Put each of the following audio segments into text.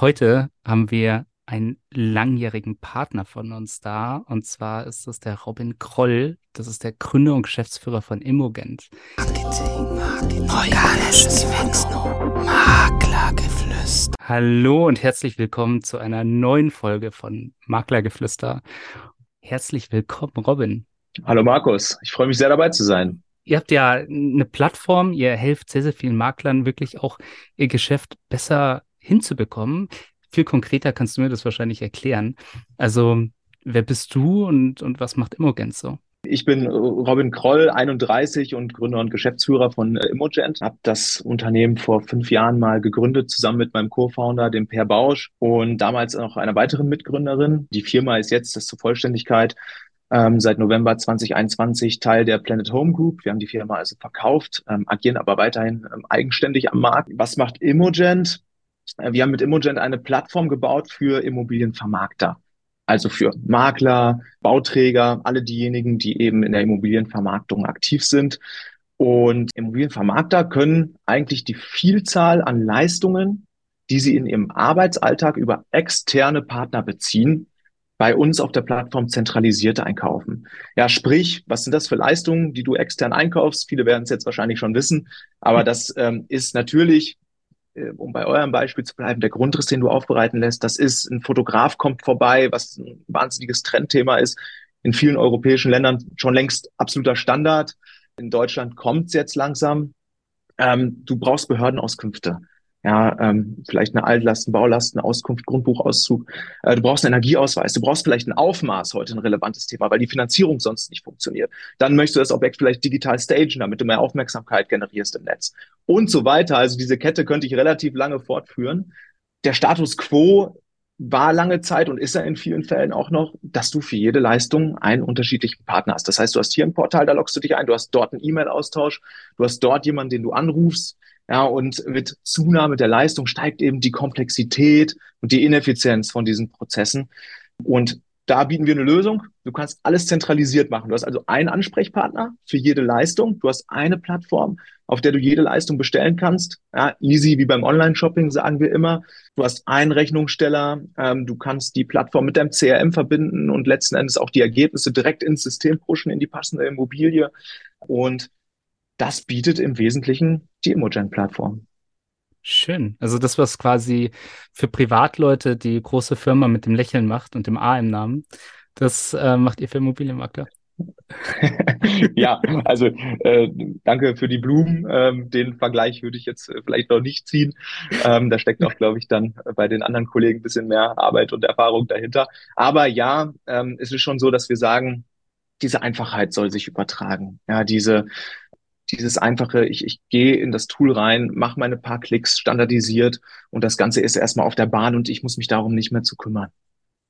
Heute haben wir einen langjährigen Partner von uns da. Und zwar ist das der Robin Kroll. Das ist der Gründer und Geschäftsführer von Immogent. Marketing, Marketing, organisches Wachstum, Maklergeflüster. Hallo und herzlich willkommen zu einer neuen Folge von Maklergeflüster. Herzlich willkommen, Robin. Hallo Markus, ich freue mich sehr dabei zu sein. Ihr habt ja eine Plattform, ihr helft sehr, sehr vielen Maklern wirklich auch ihr Geschäft besser hinzubekommen. Viel konkreter kannst du mir das wahrscheinlich erklären. Also, wer bist du und, und was macht Immogent so? Ich bin Robin Kroll, 31 und Gründer und Geschäftsführer von äh, Immogent. Habe das Unternehmen vor fünf Jahren mal gegründet, zusammen mit meinem Co-Founder, dem Per Bausch und damals noch einer weiteren Mitgründerin. Die Firma ist jetzt, das zur Vollständigkeit, ähm, seit November 2021 Teil der Planet Home Group. Wir haben die Firma also verkauft, ähm, agieren aber weiterhin ähm, eigenständig am Markt. Was macht Immogent? Äh, wir haben mit Immogent eine Plattform gebaut für Immobilienvermarkter. Also für Makler, Bauträger, alle diejenigen, die eben in der Immobilienvermarktung aktiv sind. Und Immobilienvermarkter können eigentlich die Vielzahl an Leistungen, die sie in ihrem Arbeitsalltag über externe Partner beziehen, bei uns auf der Plattform zentralisiert einkaufen. Ja, sprich, was sind das für Leistungen, die du extern einkaufst? Viele werden es jetzt wahrscheinlich schon wissen, aber das ähm, ist natürlich um bei eurem Beispiel zu bleiben, der Grundriss, den du aufbereiten lässt, das ist, ein Fotograf kommt vorbei, was ein wahnsinniges Trendthema ist. In vielen europäischen Ländern schon längst absoluter Standard. In Deutschland kommt es jetzt langsam. Ähm, du brauchst Behördenauskünfte ja, ähm, vielleicht eine Altlasten, Baulasten, Auskunft, Grundbuchauszug. Äh, du brauchst einen Energieausweis, du brauchst vielleicht ein Aufmaß, heute ein relevantes Thema, weil die Finanzierung sonst nicht funktioniert. Dann möchtest du das Objekt vielleicht digital stagen, damit du mehr Aufmerksamkeit generierst im Netz und so weiter. Also diese Kette könnte ich relativ lange fortführen. Der Status quo war lange Zeit und ist er in vielen Fällen auch noch, dass du für jede Leistung einen unterschiedlichen Partner hast. Das heißt, du hast hier ein Portal, da loggst du dich ein, du hast dort einen E-Mail-Austausch, du hast dort jemanden, den du anrufst, ja, und mit Zunahme der Leistung steigt eben die Komplexität und die Ineffizienz von diesen Prozessen. Und da bieten wir eine Lösung. Du kannst alles zentralisiert machen. Du hast also einen Ansprechpartner für jede Leistung. Du hast eine Plattform, auf der du jede Leistung bestellen kannst. Ja, easy wie beim Online-Shopping, sagen wir immer. Du hast einen Rechnungssteller. Ähm, du kannst die Plattform mit deinem CRM verbinden und letzten Endes auch die Ergebnisse direkt ins System pushen, in die passende Immobilie. Und das bietet im Wesentlichen die Imogen-Plattform. Schön. Also das, was quasi für Privatleute die große Firma mit dem Lächeln macht und dem A im Namen, das äh, macht ihr für Immobilienmakler. ja, also äh, danke für die Blumen. Ähm, den Vergleich würde ich jetzt äh, vielleicht noch nicht ziehen. Ähm, da steckt auch, glaube ich, dann bei den anderen Kollegen ein bisschen mehr Arbeit und Erfahrung dahinter. Aber ja, ähm, es ist schon so, dass wir sagen, diese Einfachheit soll sich übertragen. Ja, diese dieses einfache, ich, ich gehe in das Tool rein, mache meine paar Klicks standardisiert und das Ganze ist erstmal auf der Bahn und ich muss mich darum nicht mehr zu kümmern.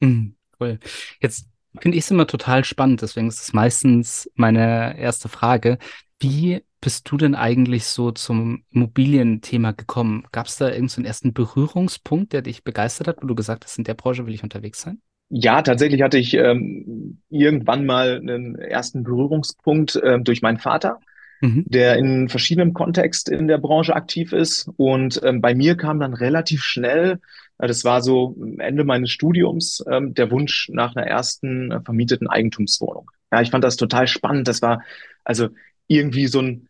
Mhm, cool. Jetzt finde ich es immer total spannend, deswegen ist es meistens meine erste Frage. Wie bist du denn eigentlich so zum Immobilienthema gekommen? Gab es da irgendeinen so ersten Berührungspunkt, der dich begeistert hat, wo du gesagt hast, in der Branche will ich unterwegs sein? Ja, tatsächlich hatte ich ähm, irgendwann mal einen ersten Berührungspunkt ähm, durch meinen Vater mhm. der in verschiedenem Kontext in der Branche aktiv ist. Und ähm, bei mir kam dann relativ schnell, äh, das war so Ende meines Studiums, ähm, der Wunsch nach einer ersten äh, vermieteten Eigentumswohnung. Ja, ich fand das total spannend. Das war also irgendwie so ein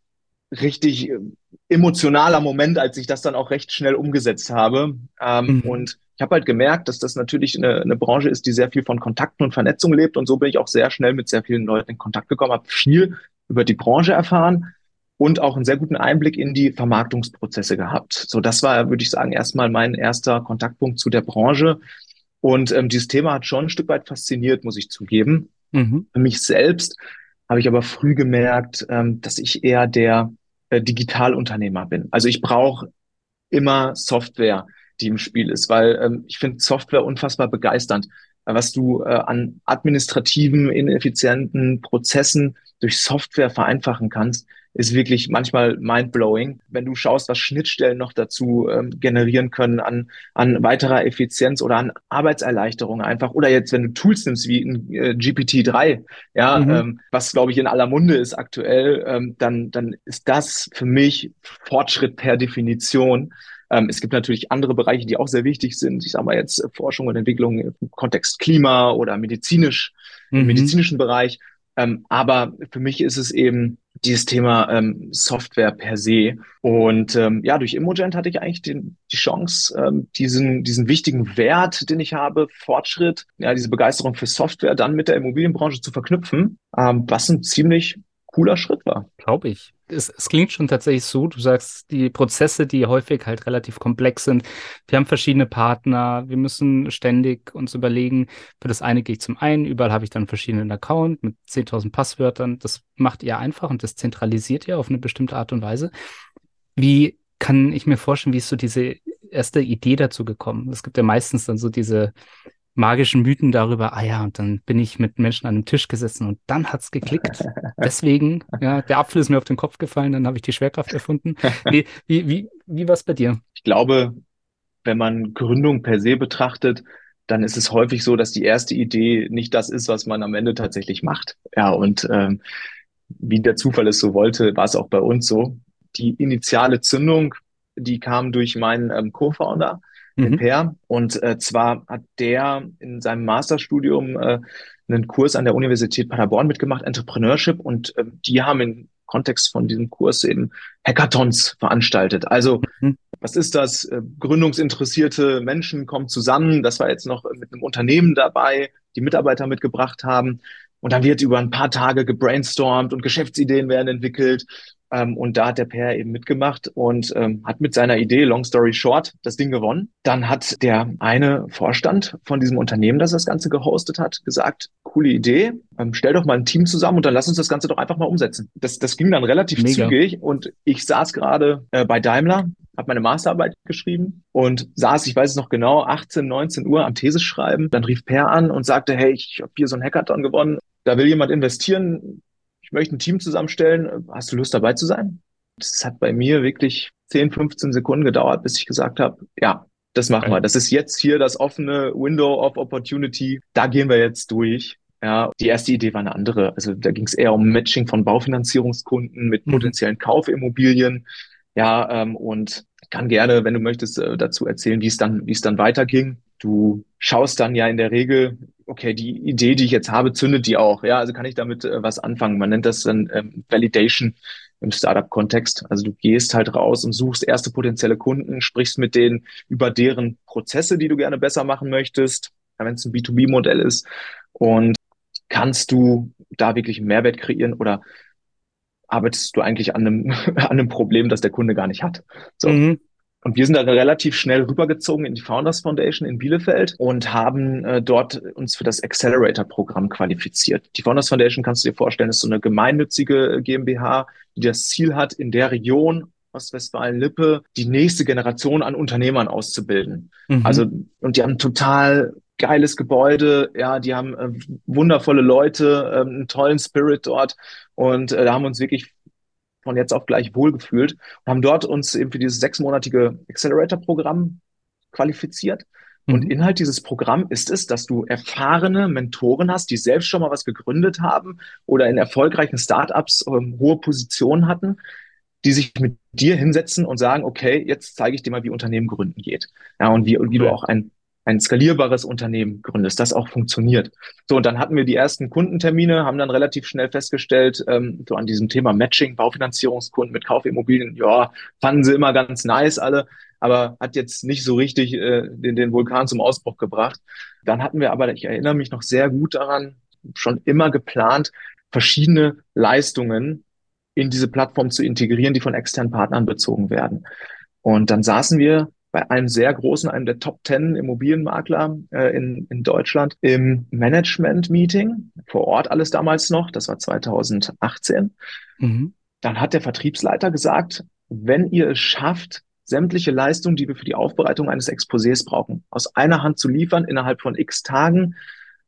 richtig äh, emotionaler Moment, als ich das dann auch recht schnell umgesetzt habe. Ähm, mhm. Und ich habe halt gemerkt, dass das natürlich eine, eine Branche ist, die sehr viel von Kontakten und Vernetzung lebt. Und so bin ich auch sehr schnell mit sehr vielen Leuten in Kontakt gekommen, habe viel über die Branche erfahren und auch einen sehr guten Einblick in die Vermarktungsprozesse gehabt. So, das war, würde ich sagen, erstmal mein erster Kontaktpunkt zu der Branche. Und ähm, dieses Thema hat schon ein Stück weit fasziniert, muss ich zugeben. Mhm. Für mich selbst habe ich aber früh gemerkt, ähm, dass ich eher der äh, Digitalunternehmer bin. Also ich brauche immer Software, die im Spiel ist, weil ähm, ich finde Software unfassbar begeisternd, was du äh, an administrativen, ineffizienten Prozessen durch Software vereinfachen kannst, ist wirklich manchmal mindblowing, wenn du schaust, was Schnittstellen noch dazu ähm, generieren können an, an weiterer Effizienz oder an Arbeitserleichterung einfach. Oder jetzt, wenn du Tools nimmst wie ein äh, GPT-3, ja, mhm. ähm, was glaube ich in aller Munde ist aktuell, ähm, dann, dann ist das für mich Fortschritt per Definition. Ähm, es gibt natürlich andere Bereiche, die auch sehr wichtig sind. Ich sage mal jetzt äh, Forschung und Entwicklung im Kontext Klima oder medizinisch, mhm. im medizinischen Bereich. Ähm, aber für mich ist es eben dieses Thema ähm, Software per se. Und ähm, ja, durch Immogent hatte ich eigentlich den, die Chance, ähm, diesen, diesen wichtigen Wert, den ich habe, Fortschritt, ja, diese Begeisterung für Software dann mit der Immobilienbranche zu verknüpfen, ähm, was ein ziemlich cooler Schritt war. Glaube ich es, es klingt schon tatsächlich so, du sagst, die Prozesse, die häufig halt relativ komplex sind. Wir haben verschiedene Partner, wir müssen ständig uns überlegen, für das eine gehe ich zum einen, überall habe ich dann verschiedenen Account mit 10.000 Passwörtern. Das macht ihr einfach und das zentralisiert ihr auf eine bestimmte Art und Weise. Wie kann ich mir vorstellen, wie ist so diese erste Idee dazu gekommen? Es gibt ja meistens dann so diese magischen Mythen darüber, ah ja, und dann bin ich mit Menschen an einem Tisch gesessen und dann hat's geklickt. Deswegen, ja, der Apfel ist mir auf den Kopf gefallen, dann habe ich die Schwerkraft erfunden. Wie, wie, wie, wie war es bei dir? Ich glaube, wenn man Gründung per se betrachtet, dann ist es häufig so, dass die erste Idee nicht das ist, was man am Ende tatsächlich macht. Ja, und ähm, wie der Zufall es so wollte, war es auch bei uns so. Die initiale Zündung, die kam durch meinen ähm, Co-Founder, mhm. Per. Und äh, zwar hat der in seinem Masterstudium äh, einen Kurs an der Universität Paderborn mitgemacht, Entrepreneurship, und äh, die haben im Kontext von diesem Kurs eben Hackathons veranstaltet. Also mhm. was ist das? Äh, gründungsinteressierte Menschen kommen zusammen. Das war jetzt noch mit einem Unternehmen dabei, die Mitarbeiter mitgebracht haben. Und dann wird über ein paar Tage gebrainstormt und Geschäftsideen werden entwickelt. Ähm, und da hat der Per eben mitgemacht und ähm, hat mit seiner Idee, long story short, das Ding gewonnen. Dann hat der eine Vorstand von diesem Unternehmen, das das Ganze gehostet hat, gesagt, coole Idee, ähm, stell doch mal ein Team zusammen und dann lass uns das Ganze doch einfach mal umsetzen. Das, das ging dann relativ Mega. zügig und ich saß gerade äh, bei Daimler habe meine Masterarbeit geschrieben und saß, ich weiß es noch genau, 18, 19 Uhr am Thesis schreiben. Dann rief Per an und sagte, hey, ich habe hier so ein Hackathon gewonnen. Da will jemand investieren ich möchte ein Team zusammenstellen, hast du Lust dabei zu sein? Das hat bei mir wirklich 10, 15 Sekunden gedauert, bis ich gesagt habe, ja, das machen wir. Das ist jetzt hier das offene Window of Opportunity. Da gehen wir jetzt durch. Ja, die erste Idee war eine andere. Also da ging es eher um Matching von Baufinanzierungskunden mit mhm. potenziellen Kaufimmobilien. Ja, ähm, und kann gerne, wenn du möchtest, äh, dazu erzählen, wie es dann, wie es dann weiterging. Du schaust dann ja in der Regel, okay, die Idee, die ich jetzt habe, zündet die auch. Ja, also kann ich damit äh, was anfangen. Man nennt das dann ähm, Validation im Startup-Kontext. Also du gehst halt raus und suchst erste potenzielle Kunden, sprichst mit denen über deren Prozesse, die du gerne besser machen möchtest, wenn es ein B2B-Modell ist. Und kannst du da wirklich einen Mehrwert kreieren oder arbeitest du eigentlich an einem, an einem Problem, das der Kunde gar nicht hat? So. Mhm. Und wir sind da relativ schnell rübergezogen in die Founders Foundation in Bielefeld und haben äh, dort uns für das Accelerator-Programm qualifiziert. Die Founders Foundation kannst du dir vorstellen, ist so eine gemeinnützige GmbH, die das Ziel hat, in der Region Ostwestfalen-Lippe die nächste Generation an Unternehmern auszubilden. Mhm. Also, und die haben total geiles Gebäude, ja, die haben äh, wundervolle Leute, äh, einen tollen Spirit dort und äh, da haben uns wirklich von jetzt auf gleich wohlgefühlt und haben dort uns eben für dieses sechsmonatige Accelerator-Programm qualifiziert. Mhm. Und Inhalt dieses Programms ist es, dass du erfahrene Mentoren hast, die selbst schon mal was gegründet haben oder in erfolgreichen Startups ähm, hohe Positionen hatten, die sich mit dir hinsetzen und sagen, okay, jetzt zeige ich dir mal, wie Unternehmen gründen geht. Ja, und wie, und wie okay. du auch ein ein skalierbares Unternehmen gründest, das auch funktioniert. So, und dann hatten wir die ersten Kundentermine, haben dann relativ schnell festgestellt, ähm, so an diesem Thema Matching, Baufinanzierungskunden mit Kaufimmobilien, ja, fanden sie immer ganz nice alle, aber hat jetzt nicht so richtig äh, den, den Vulkan zum Ausbruch gebracht. Dann hatten wir aber, ich erinnere mich noch sehr gut daran, schon immer geplant, verschiedene Leistungen in diese Plattform zu integrieren, die von externen Partnern bezogen werden. Und dann saßen wir bei einem sehr großen, einem der Top Ten Immobilienmakler äh, in, in Deutschland im Management-Meeting, vor Ort alles damals noch, das war 2018. Mhm. Dann hat der Vertriebsleiter gesagt, wenn ihr es schafft, sämtliche Leistungen, die wir für die Aufbereitung eines Exposés brauchen, aus einer Hand zu liefern innerhalb von x Tagen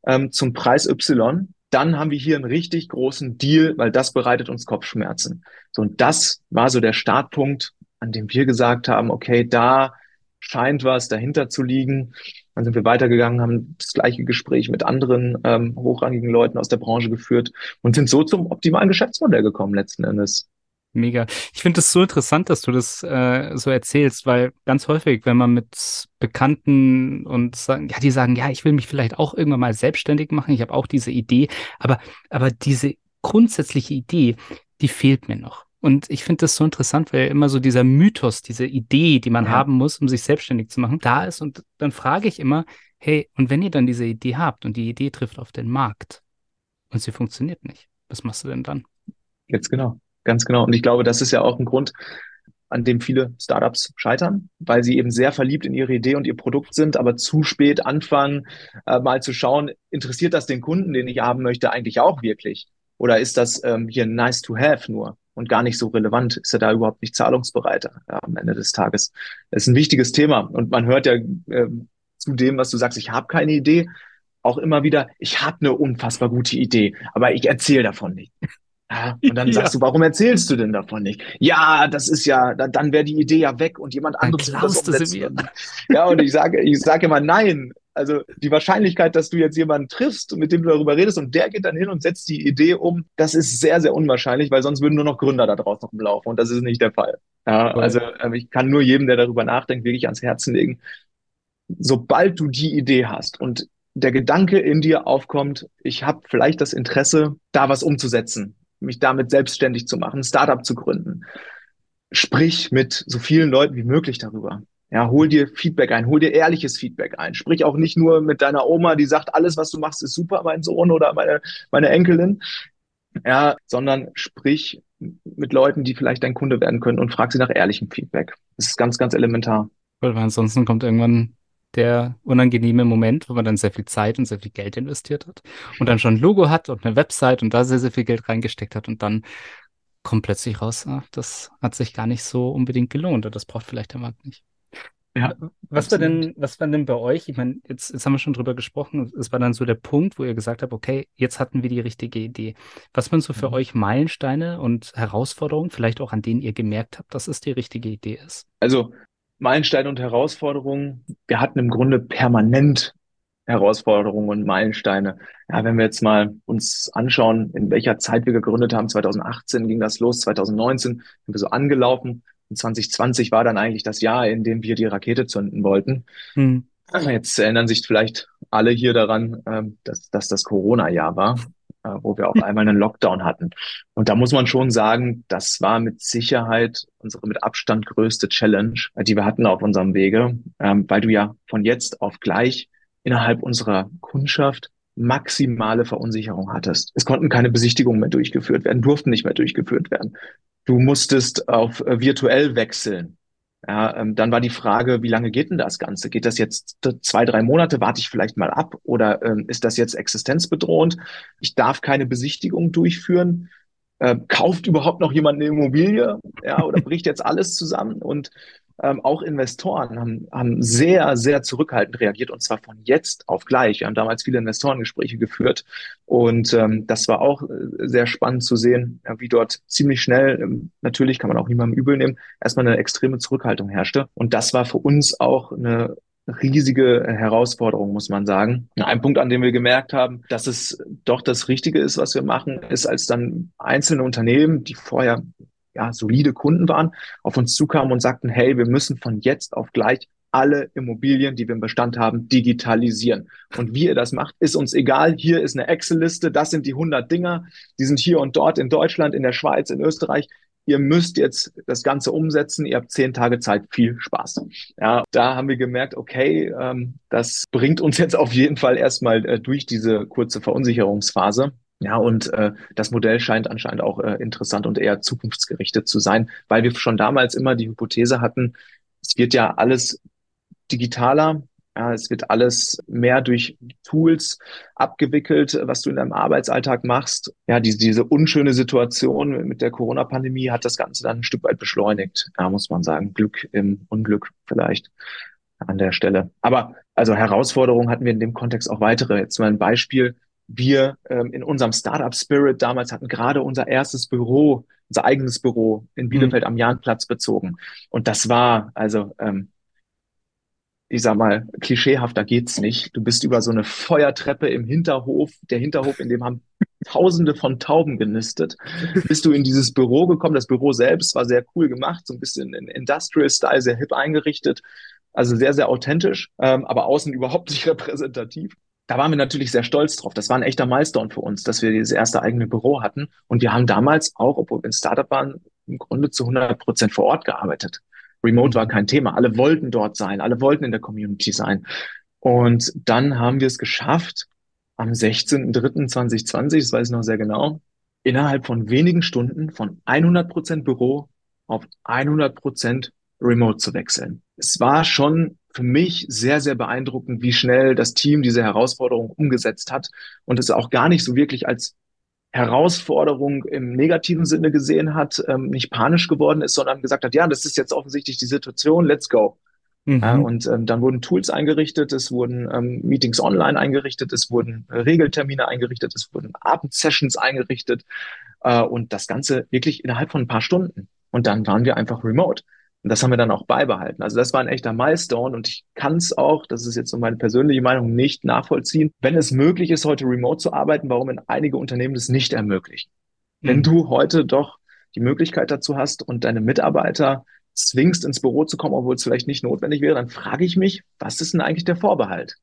ähm, zum Preis Y, dann haben wir hier einen richtig großen Deal, weil das bereitet uns Kopfschmerzen. So, und das war so der Startpunkt, an dem wir gesagt haben, okay, da scheint was dahinter zu liegen. Dann sind wir weitergegangen, haben das gleiche Gespräch mit anderen ähm, hochrangigen Leuten aus der Branche geführt und sind so zum optimalen Geschäftsmodell gekommen letzten Endes. Mega. Ich finde es so interessant, dass du das äh, so erzählst, weil ganz häufig, wenn man mit Bekannten und sagen, ja, die sagen, ja, ich will mich vielleicht auch irgendwann mal selbstständig machen, ich habe auch diese Idee, aber, aber diese grundsätzliche Idee, die fehlt mir noch. Und ich finde das so interessant, weil immer so dieser Mythos, diese Idee, die man ja. haben muss, um sich selbstständig zu machen, da ist. Und dann frage ich immer, hey, und wenn ihr dann diese Idee habt und die Idee trifft auf den Markt und sie funktioniert nicht, was machst du denn dann? Jetzt genau, ganz genau. Und ich glaube, das ist ja auch ein Grund, an dem viele Startups scheitern, weil sie eben sehr verliebt in ihre Idee und ihr Produkt sind, aber zu spät anfangen, äh, mal zu schauen, interessiert das den Kunden, den ich haben möchte, eigentlich auch wirklich? Oder ist das ähm, hier nice to have nur? Und gar nicht so relevant. Ist er da überhaupt nicht zahlungsbereit ja, am Ende des Tages? Das ist ein wichtiges Thema. Und man hört ja äh, zu dem, was du sagst, ich habe keine Idee, auch immer wieder, ich habe eine unfassbar gute Idee, aber ich erzähle davon nicht. Ja, und dann ja. sagst du, warum erzählst du denn davon nicht? Ja, das ist ja, da, dann wäre die Idee ja weg und jemand anderes wird das umsetzen. Ja, und ich sage, ich sage immer nein. Also die Wahrscheinlichkeit, dass du jetzt jemanden triffst, mit dem du darüber redest und der geht dann hin und setzt die Idee um, das ist sehr, sehr unwahrscheinlich, weil sonst würden nur noch Gründer da draußen rumlaufen und das ist nicht der Fall. Ja, also ähm, ich kann nur jedem, der darüber nachdenkt, wirklich ans Herzen legen. Sobald du die Idee hast und der Gedanke in dir aufkommt, ich habe vielleicht das Interesse, da was umzusetzen, mich damit selbstständig zu machen, ein Startup zu gründen. Sprich mit so vielen Leuten wie möglich darüber. Ja, hol dir Feedback ein, hol dir ehrliches Feedback ein. Sprich auch nicht nur mit deiner Oma, die sagt, alles, was du machst, ist super, mein Sohn oder meine, meine Enkelin. Ja, sondern sprich mit Leuten, die vielleicht dein Kunde werden können und frag sie nach ehrlichem Feedback. Das ist ganz, ganz elementar. Weil ansonsten kommt irgendwann der unangenehme Moment, wo man dann sehr viel Zeit und sehr viel Geld investiert hat und dann schon ein Logo hat und eine Website und da sehr, sehr viel Geld reingesteckt hat und dann kommt plötzlich raus, ach, das hat sich gar nicht so unbedingt gelohnt oder das braucht vielleicht der Markt nicht. Ja, was war denn, was war denn bei euch? Ich meine, jetzt, jetzt haben wir schon drüber gesprochen. Es war dann so der Punkt, wo ihr gesagt habt, okay, jetzt hatten wir die richtige Idee. Was waren so für mhm. euch Meilensteine und Herausforderungen, vielleicht auch an denen ihr gemerkt habt, dass es die richtige Idee ist? Also Meilensteine und Herausforderungen. Wir hatten im Grunde permanent Herausforderungen und Meilensteine. Ja, wenn wir jetzt mal uns anschauen, in welcher Zeit wir gegründet haben, 2018 ging das los, 2019 sind wir so angelaufen 2020 war dann eigentlich das Jahr, in dem wir die Rakete zünden wollten. Hm. Jetzt erinnern sich vielleicht alle hier daran, ähm, dass, dass das Corona-Jahr war, äh, wo wir auf einmal einen Lockdown hatten. Und da muss man schon sagen, das war mit Sicherheit unsere mit Abstand größte Challenge, äh, die wir hatten auf unserem Wege, ähm, weil du ja von jetzt auf gleich innerhalb unserer Kundschaft maximale Verunsicherung hattest. Es konnten keine Besichtigungen mehr durchgeführt werden, durften nicht mehr durchgeführt werden. Du musstest auf äh, virtuell wechseln. Ja, ähm, dann war die Frage, wie lange geht denn das Ganze? Geht das jetzt zwei, drei Monate? Warte ich vielleicht mal ab? Oder ähm, ist das jetzt existenzbedrohend? Ich darf keine Besichtigung durchführen. Äh, kauft überhaupt noch jemand eine Immobilie? Ja, oder bricht jetzt alles zusammen? Und ähm, auch Investoren haben, haben sehr, sehr zurückhaltend reagiert und zwar von jetzt auf gleich. Wir haben damals viele Investorengespräche geführt und ähm, das war auch äh, sehr spannend zu sehen, wie dort ziemlich schnell, ähm, natürlich kann man auch niemandem übel nehmen, erstmal eine extreme Zurückhaltung herrschte. Und das war für uns auch eine riesige Herausforderung, muss man sagen. Ein Punkt, an dem wir gemerkt haben, dass es doch das Richtige ist, was wir machen, ist, als dann einzelne Unternehmen, die vorher ja, solide Kunden waren, auf uns zukamen und sagten, hey, wir müssen von jetzt auf gleich alle Immobilien, die wir im Bestand haben, digitalisieren. Und wie ihr das macht, ist uns egal. Hier ist eine Excel-Liste, das sind die 100 Dinger, die sind hier und dort in Deutschland, in der Schweiz, in Österreich. Ihr müsst jetzt das Ganze umsetzen. Ihr habt zehn Tage Zeit. Viel Spaß. Ja, da haben wir gemerkt, okay, ähm, das bringt uns jetzt auf jeden Fall erstmal äh, durch diese kurze Verunsicherungsphase. Ja, und äh, das Modell scheint anscheinend auch äh, interessant und eher zukunftsgerichtet zu sein, weil wir schon damals immer die Hypothese hatten, es wird ja alles digitaler, ja, es wird alles mehr durch Tools abgewickelt, was du in deinem Arbeitsalltag machst. Ja, diese, diese unschöne Situation mit der Corona-Pandemie hat das Ganze dann ein Stück weit beschleunigt, ja, muss man sagen. Glück im Unglück vielleicht an der Stelle. Aber also Herausforderungen hatten wir in dem Kontext auch weitere. Jetzt mal ein Beispiel wir ähm, in unserem Startup Spirit damals hatten gerade unser erstes Büro, unser eigenes Büro in Bielefeld mhm. am Jahnplatz bezogen. Und das war, also, ähm, ich sag mal, klischeehafter geht's nicht. Du bist über so eine Feuertreppe im Hinterhof, der Hinterhof, in dem haben Tausende von Tauben genistet. Bist du in dieses Büro gekommen? Das Büro selbst war sehr cool gemacht, so ein bisschen in Industrial-Style, sehr hip eingerichtet. Also sehr, sehr authentisch, ähm, aber außen überhaupt nicht repräsentativ da waren wir natürlich sehr stolz drauf. Das war ein echter Milestone für uns, dass wir dieses erste eigene Büro hatten. Und wir haben damals auch, obwohl wir ein Startup waren, im Grunde zu 100 Prozent vor Ort gearbeitet. Remote war kein Thema. Alle wollten dort sein. Alle wollten in der Community sein. Und dann haben wir es geschafft, am 16.03.2020, das weiß ich noch sehr genau, innerhalb von wenigen Stunden von 100 Prozent Büro auf 100 Prozent Remote zu wechseln. Es war schon für mich sehr, sehr beeindruckend, wie schnell das Team diese Herausforderung umgesetzt hat und es auch gar nicht so wirklich als Herausforderung im negativen Sinne gesehen hat, ähm, nicht panisch geworden ist, sondern gesagt hat, ja, das ist jetzt offensichtlich die Situation, let's go. Mhm. Ja, und ähm, dann wurden Tools eingerichtet, es wurden ähm, Meetings online eingerichtet, es wurden äh, Regeltermine eingerichtet, es wurden Abendsessions eingerichtet äh, und das Ganze wirklich innerhalb von ein paar Stunden. Und dann waren wir einfach remote. Und das haben wir dann auch beibehalten. Also das war ein echter Milestone und ich kann es auch, das ist jetzt so meine persönliche Meinung, nicht nachvollziehen, wenn es möglich ist, heute remote zu arbeiten, warum in einige Unternehmen das nicht ermöglichen. Mhm. Wenn du heute doch die Möglichkeit dazu hast und deine Mitarbeiter zwingst, ins Büro zu kommen, obwohl es vielleicht nicht notwendig wäre, dann frage ich mich, was ist denn eigentlich der Vorbehalt?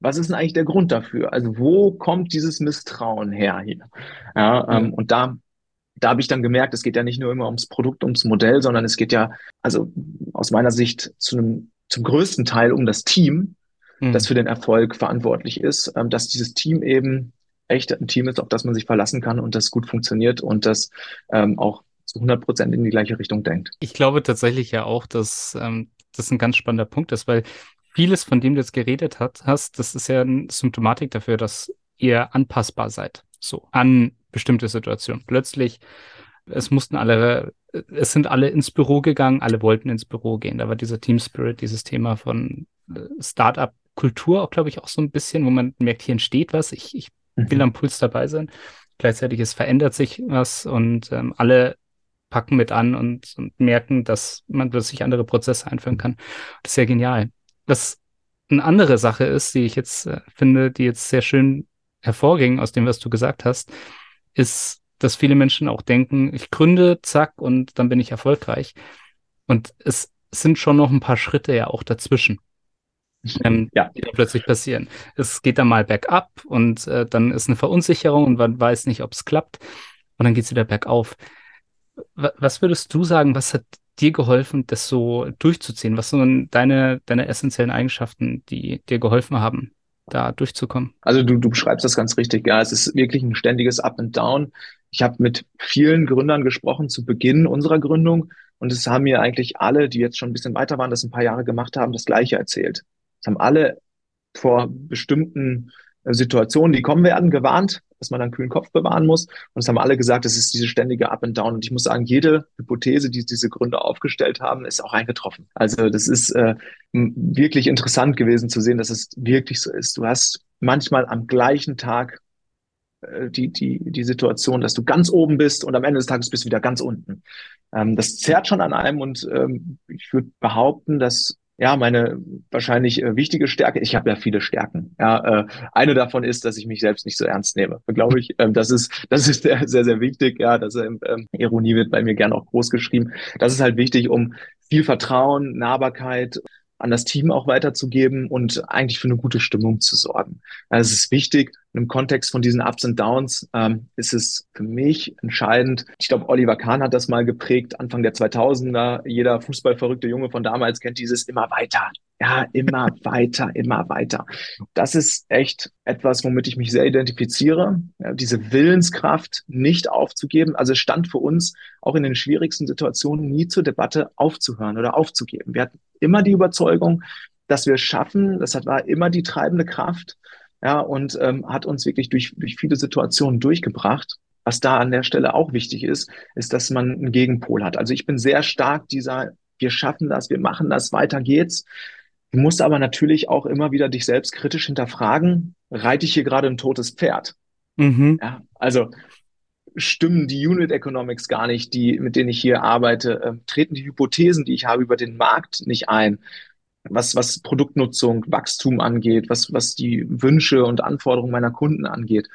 Was ist denn eigentlich der Grund dafür? Also wo kommt dieses Misstrauen her hier? Ja, ähm, und da da habe ich dann gemerkt, es geht ja nicht nur immer ums Produkt, ums Modell, sondern es geht ja, also aus meiner Sicht zu einem, zum größten Teil um das Team, mhm. das für den Erfolg verantwortlich ist, ähm, dass dieses Team eben echt ein Team ist, auf das man sich verlassen kann und das gut funktioniert und das ähm, auch zu 100 Prozent in die gleiche Richtung denkt. Ich glaube tatsächlich ja auch, dass ähm, das ein ganz spannender Punkt ist, weil vieles, von dem du jetzt geredet hat, hast, das ist ja eine Symptomatik dafür, dass ihr anpassbar seid. So an bestimmte Situation. Plötzlich, es mussten alle, es sind alle ins Büro gegangen, alle wollten ins Büro gehen. Da war dieser Team Spirit, dieses Thema von äh, Startup Kultur auch, glaube ich, auch so ein bisschen, wo man merkt, hier entsteht was. Ich, ich will mhm. am Puls dabei sein. Gleichzeitig, es verändert sich was und ähm, alle packen mit an und, und merken, dass man plötzlich andere Prozesse einführen kann. Das ist ja genial. Was eine andere Sache ist, die ich jetzt äh, finde, die jetzt sehr schön hervorging aus dem, was du gesagt hast, ist, dass viele Menschen auch denken, ich gründe, zack, und dann bin ich erfolgreich. Und es sind schon noch ein paar Schritte ja auch dazwischen, ähm, ja. die da plötzlich passieren. Es geht dann mal bergab und äh, dann ist eine Verunsicherung und man weiß nicht, ob es klappt. Und dann geht es wieder bergauf. W was würdest du sagen, was hat dir geholfen, das so durchzuziehen? Was sind deine, deine essentiellen Eigenschaften, die dir geholfen haben, da durchzukommen? Also du, du beschreibst das ganz richtig. Ja, es ist wirklich ein ständiges Up and Down. Ich habe mit vielen Gründern gesprochen zu Beginn unserer Gründung und es haben mir eigentlich alle, die jetzt schon ein bisschen weiter waren, das ein paar Jahre gemacht haben, das Gleiche erzählt. Es haben alle vor bestimmten Situationen, die kommen werden, gewarnt, dass man einen kühlen Kopf bewahren muss. Und es haben alle gesagt, es ist diese ständige Up and Down. Und ich muss sagen, jede Hypothese, die diese Gründer aufgestellt haben, ist auch eingetroffen. Also das ist äh, wirklich interessant gewesen zu sehen, dass es wirklich so ist. Du hast manchmal am gleichen Tag äh, die, die, die Situation, dass du ganz oben bist und am Ende des Tages bist du wieder ganz unten. Ähm, das zerrt schon an einem und ähm, ich würde behaupten, dass ja, meine wahrscheinlich äh, wichtige Stärke. Ich habe ja viele Stärken. Ja, äh, eine davon ist, dass ich mich selbst nicht so ernst nehme. Glaube ich, ähm, das ist das ist sehr sehr wichtig. Ja, das ähm, ähm, Ironie wird bei mir gern auch groß geschrieben. Das ist halt wichtig, um viel Vertrauen, Nahbarkeit an das Team auch weiterzugeben und eigentlich für eine gute Stimmung zu sorgen. Also es ist wichtig, im Kontext von diesen Ups und Downs ähm, ist es für mich entscheidend. Ich glaube, Oliver Kahn hat das mal geprägt, Anfang der 2000er. Jeder fußballverrückte Junge von damals kennt dieses immer weiter. Ja, immer weiter, immer weiter. Das ist echt etwas, womit ich mich sehr identifiziere. Ja, diese Willenskraft nicht aufzugeben. Also es stand für uns auch in den schwierigsten Situationen nie zur Debatte aufzuhören oder aufzugeben. Wir hatten immer die Überzeugung, dass wir es schaffen. Das war immer die treibende Kraft ja, und ähm, hat uns wirklich durch, durch viele Situationen durchgebracht. Was da an der Stelle auch wichtig ist, ist, dass man einen Gegenpol hat. Also ich bin sehr stark dieser, wir schaffen das, wir machen das, weiter geht's. Du musst aber natürlich auch immer wieder dich selbst kritisch hinterfragen, reite ich hier gerade ein totes Pferd? Mhm. Ja, also stimmen die Unit Economics gar nicht, die, mit denen ich hier arbeite, äh, treten die Hypothesen, die ich habe über den Markt nicht ein, was, was Produktnutzung, Wachstum angeht, was, was die Wünsche und Anforderungen meiner Kunden angeht,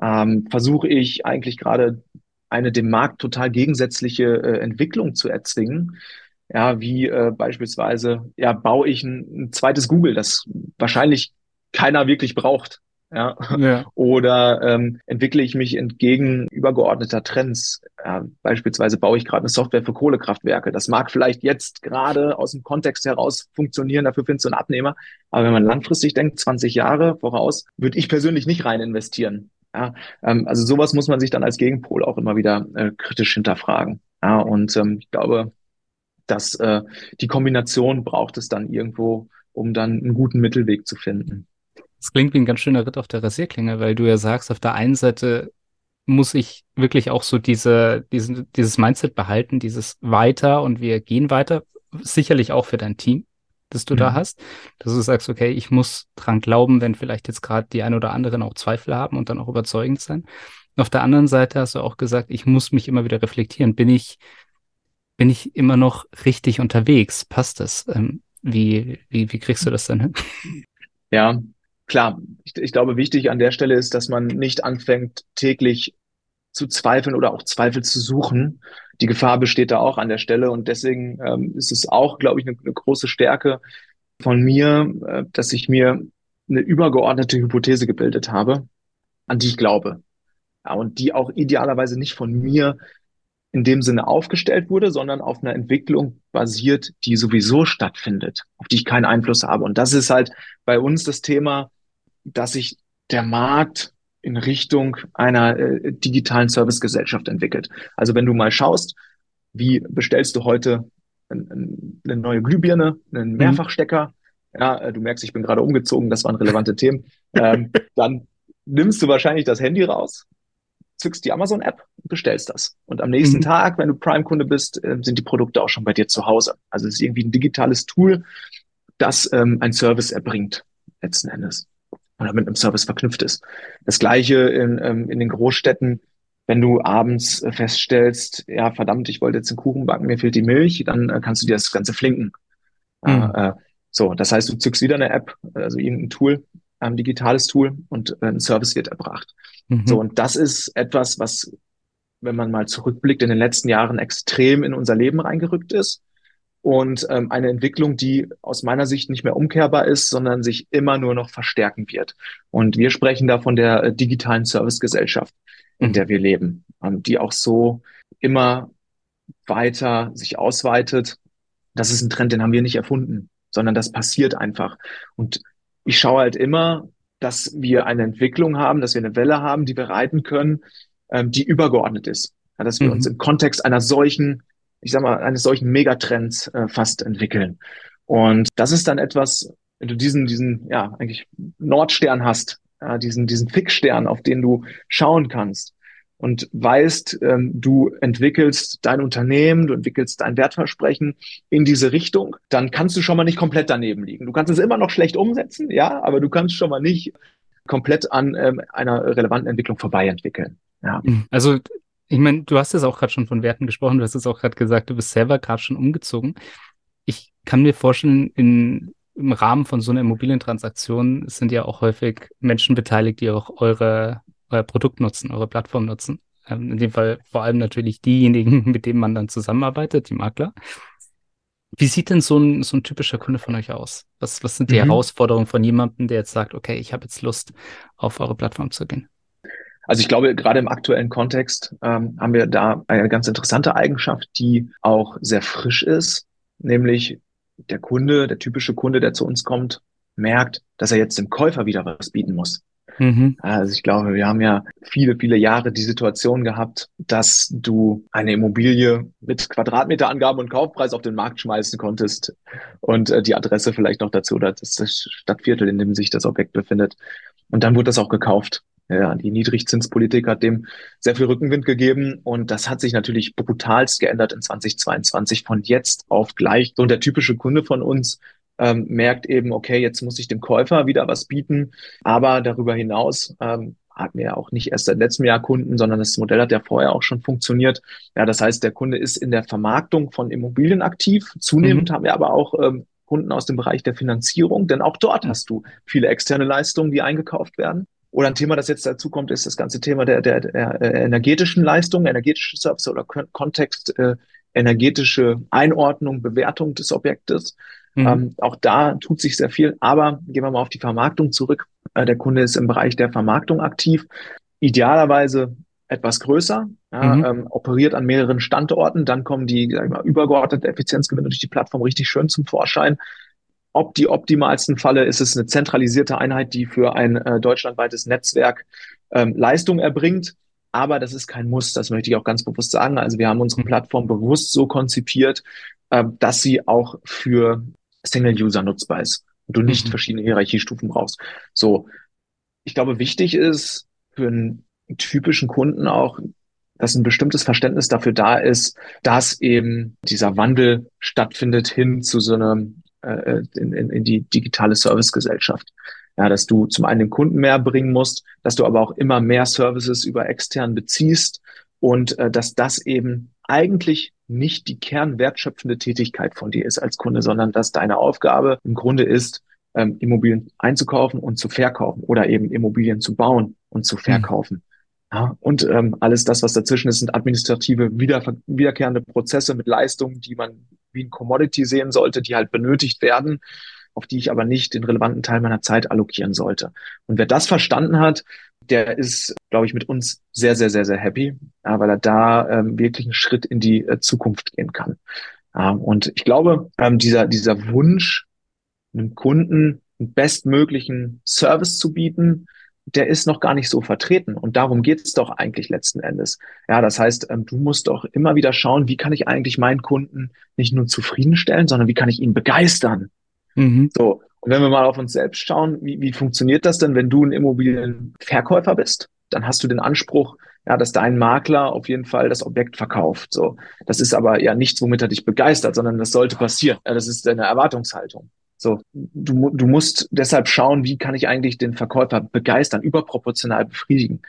ähm, versuche ich eigentlich gerade eine dem Markt total gegensätzliche äh, Entwicklung zu erzwingen. Ja, wie äh, beispielsweise, ja, baue ich ein, ein zweites Google, das wahrscheinlich keiner wirklich braucht. Ja. ja. Oder ähm, entwickle ich mich entgegen übergeordneter Trends. Ja, beispielsweise baue ich gerade eine Software für Kohlekraftwerke. Das mag vielleicht jetzt gerade aus dem Kontext heraus funktionieren, dafür findest du einen Abnehmer. Aber wenn man langfristig denkt, 20 Jahre voraus, würde ich persönlich nicht rein investieren. Ja, ähm, also sowas muss man sich dann als Gegenpol auch immer wieder äh, kritisch hinterfragen. Ja, und ähm, ich glaube, dass äh, die Kombination braucht es dann irgendwo, um dann einen guten Mittelweg zu finden. Das klingt wie ein ganz schöner Ritt auf der Rasierklinge, weil du ja sagst, auf der einen Seite muss ich wirklich auch so diese, diese, dieses Mindset behalten, dieses weiter und wir gehen weiter, sicherlich auch für dein Team, das du mhm. da hast, dass du sagst, okay, ich muss dran glauben, wenn vielleicht jetzt gerade die ein oder anderen auch Zweifel haben und dann auch überzeugend sein. Auf der anderen Seite hast du auch gesagt, ich muss mich immer wieder reflektieren. Bin ich, bin ich immer noch richtig unterwegs? Passt das? Ähm, wie, wie, wie kriegst du das denn hin? Ja, klar, ich, ich glaube, wichtig an der Stelle ist, dass man nicht anfängt, täglich zu zweifeln oder auch Zweifel zu suchen. Die Gefahr besteht da auch an der Stelle und deswegen ähm, ist es auch, glaube ich, eine, eine große Stärke von mir, äh, dass ich mir eine übergeordnete Hypothese gebildet habe, an die ich glaube. Ja, und die auch idealerweise nicht von mir in dem Sinne aufgestellt wurde, sondern auf einer Entwicklung basiert, die sowieso stattfindet, auf die ich keinen Einfluss habe. Und das ist halt bei uns das Thema, dass sich der Markt in Richtung einer äh, digitalen Servicegesellschaft entwickelt. Also wenn du mal schaust, wie bestellst du heute ein, eine neue Glühbirne, einen mhm. Mehrfachstecker, ja, äh, du merkst, ich bin gerade umgezogen, das waren relevante Themen, ähm, dann nimmst du wahrscheinlich das Handy raus, zückst die Amazon-App und bestellst das. Und am nächsten mhm. Tag, wenn du Prime-Kunde bist, äh, sind die Produkte auch schon bei dir zu Hause. Also es ist irgendwie ein digitales Tool, das ähm, ein Service erbringt, letzten Endes oder mit einem Service verknüpft ist. Das gleiche in, ähm, in den Großstädten, wenn du abends äh, feststellst, ja, verdammt, ich wollte jetzt einen Kuchen backen, mir fehlt die Milch, dann äh, kannst du dir das Ganze flinken. Mhm. Äh, so, das heißt, du zückst wieder eine App, also irgendein Tool, ein digitales Tool und äh, ein Service wird erbracht. Mhm. So, und das ist etwas, was, wenn man mal zurückblickt, in den letzten Jahren extrem in unser Leben reingerückt ist und ähm, eine Entwicklung, die aus meiner Sicht nicht mehr umkehrbar ist, sondern sich immer nur noch verstärken wird. Und wir sprechen da von der äh, digitalen Servicegesellschaft, in mhm. der wir leben, ähm, die auch so immer weiter sich ausweitet. Das ist ein Trend, den haben wir nicht erfunden, sondern das passiert einfach. Und ich schaue halt immer, dass wir eine Entwicklung haben, dass wir eine Welle haben, die wir reiten können, ähm, die übergeordnet ist. Ja, dass wir mhm. uns im Kontext einer solchen ich sag mal, eines solchen Megatrends äh, fast entwickeln. Und das ist dann etwas, wenn du diesen, diesen, ja, eigentlich Nordstern hast, äh, diesen, diesen Fixstern, auf den du schauen kannst und weißt, ähm, du entwickelst dein Unternehmen, du entwickelst dein Wertversprechen in diese Richtung, dann kannst du schon mal nicht komplett daneben liegen. Du kannst es immer noch schlecht umsetzen, ja, aber du kannst schon mal nicht komplett an ähm, einer relevanten Entwicklung vorbei entwickeln. Ja. Also ich meine, du hast jetzt auch gerade schon von Werten gesprochen, du hast es auch gerade gesagt, du bist selber gerade schon umgezogen. Ich kann mir vorstellen, in, im Rahmen von so einer Immobilientransaktion sind ja auch häufig Menschen beteiligt, die auch eure, euer Produkt nutzen, eure Plattform nutzen. Ähm, in dem Fall vor allem natürlich diejenigen, mit denen man dann zusammenarbeitet, die Makler. Wie sieht denn so ein, so ein typischer Kunde von euch aus? Was, was sind die mhm. Herausforderungen von jemandem, der jetzt sagt, okay, ich habe jetzt Lust, auf eure Plattform zu gehen? Also ich glaube, gerade im aktuellen Kontext ähm, haben wir da eine ganz interessante Eigenschaft, die auch sehr frisch ist, nämlich der Kunde, der typische Kunde, der zu uns kommt, merkt, dass er jetzt dem Käufer wieder was bieten muss. Mhm. Also ich glaube, wir haben ja viele, viele Jahre die Situation gehabt, dass du eine Immobilie mit Quadratmeterangaben und Kaufpreis auf den Markt schmeißen konntest und äh, die Adresse vielleicht noch dazu oder das, das Stadtviertel, in dem sich das Objekt befindet. Und dann wurde das auch gekauft. Ja, die Niedrigzinspolitik hat dem sehr viel Rückenwind gegeben und das hat sich natürlich brutalst geändert in 2022 von jetzt auf gleich. So und der typische Kunde von uns ähm, merkt eben, okay, jetzt muss ich dem Käufer wieder was bieten. Aber darüber hinaus ähm, hatten wir ja auch nicht erst seit letztem Jahr Kunden, sondern das Modell hat ja vorher auch schon funktioniert. Ja, das heißt, der Kunde ist in der Vermarktung von Immobilien aktiv. Zunehmend mhm. haben wir aber auch ähm, Kunden aus dem Bereich der Finanzierung, denn auch dort hast du viele externe Leistungen, die eingekauft werden. Oder ein Thema, das jetzt dazu kommt, ist das ganze Thema der, der, der energetischen Leistungen, energetische Service oder Kontext, äh, energetische Einordnung, Bewertung des Objektes. Mhm. Ähm, auch da tut sich sehr viel. Aber gehen wir mal auf die Vermarktung zurück. Äh, der Kunde ist im Bereich der Vermarktung aktiv. Idealerweise etwas größer, ja, mhm. ähm, operiert an mehreren Standorten. Dann kommen die sag ich mal, übergeordnete Effizienzgewinne durch die Plattform richtig schön zum Vorschein. Ob die optimalsten Falle ist es eine zentralisierte Einheit, die für ein äh, deutschlandweites Netzwerk ähm, Leistung erbringt. Aber das ist kein Muss, das möchte ich auch ganz bewusst sagen. Also wir haben unsere mhm. Plattform bewusst so konzipiert, äh, dass sie auch für Single-User nutzbar ist und du nicht mhm. verschiedene Hierarchiestufen brauchst. So, ich glaube, wichtig ist für einen typischen Kunden auch, dass ein bestimmtes Verständnis dafür da ist, dass eben dieser Wandel stattfindet hin zu so einem äh, in, in, in die digitale Servicegesellschaft. Ja, dass du zum einen den Kunden mehr bringen musst, dass du aber auch immer mehr Services über extern beziehst und äh, dass das eben eigentlich nicht die kernwertschöpfende Tätigkeit von dir ist als Kunde, sondern dass deine Aufgabe im Grunde ist, ähm, Immobilien einzukaufen und zu verkaufen oder eben Immobilien zu bauen und zu hm. verkaufen. Mhm. Ja, und ähm, alles das, was dazwischen ist, sind administrative, wieder, wiederkehrende Prozesse mit Leistungen, die man wie ein Commodity sehen sollte, die halt benötigt werden, auf die ich aber nicht den relevanten Teil meiner Zeit allokieren sollte. Und wer das verstanden hat, der ist, glaube ich, mit uns sehr, sehr, sehr, sehr happy, ja, weil er da ähm, wirklich einen Schritt in die äh, Zukunft gehen kann. Ja, und ich glaube, ähm, dieser, dieser Wunsch, einem Kunden einen bestmöglichen Service zu bieten, der ist noch gar nicht so vertreten. Und darum geht es doch eigentlich letzten Endes. Ja, das heißt, ähm, du musst doch immer wieder schauen, wie kann ich eigentlich meinen Kunden nicht nur zufriedenstellen, sondern wie kann ich ihn begeistern? Mhm. So. Und wenn wir mal auf uns selbst schauen, wie, wie funktioniert das denn, wenn du ein Immobilienverkäufer bist? Dann hast du den Anspruch, ja, dass dein Makler auf jeden Fall das Objekt verkauft. So, das ist aber ja nichts, womit er dich begeistert, sondern das sollte passieren. Ja, das ist deine Erwartungshaltung. So, du, du musst deshalb schauen, wie kann ich eigentlich den Verkäufer begeistern, überproportional befriedigen.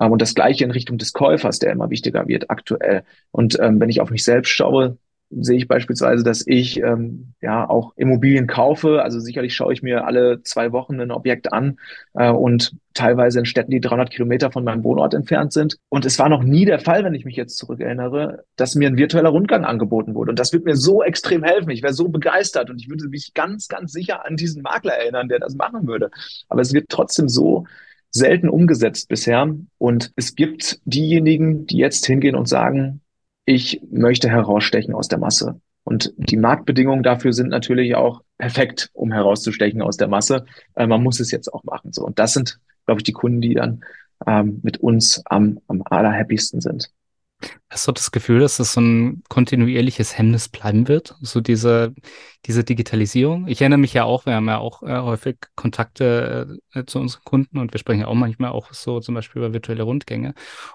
Ähm, und das Gleiche in Richtung des Käufers, der immer wichtiger wird aktuell. Und ähm, wenn ich auf mich selbst schaue, sehe ich beispielsweise, dass ich ähm, ja auch Immobilien kaufe. Also sicherlich schaue ich mir alle zwei Wochen ein Objekt an äh, und teilweise in Städten, die 300 Kilometer von meinem Wohnort entfernt sind. Und es war noch nie der Fall, wenn ich mich jetzt zurückerinnere, dass mir ein virtueller Rundgang angeboten wurde. Und das wird mir so extrem helfen. Ich wäre so begeistert und ich würde mich ganz, ganz sicher an diesen Makler erinnern, der das machen würde. Aber es wird trotzdem so selten umgesetzt bisher. Und es gibt diejenigen, die jetzt hingehen und sagen, ich möchte herausstechen aus der Masse. Und die Marktbedingungen dafür sind natürlich auch perfekt, um herauszustechen aus der Masse. Äh, man muss es jetzt auch machen. So. Und das sind, glaube ich, die Kunden, die dann ähm, mit uns am, am allerhappiesten sind. Hast du das Gefühl, dass das so ein kontinuierliches Hemmnis bleiben wird? So diese, diese Digitalisierung? Ich erinnere mich ja auch, wir haben ja auch äh, häufig Kontakte äh, zu unseren Kunden und wir sprechen ja auch manchmal auch so zum Beispiel über virtuelle Rundgänge.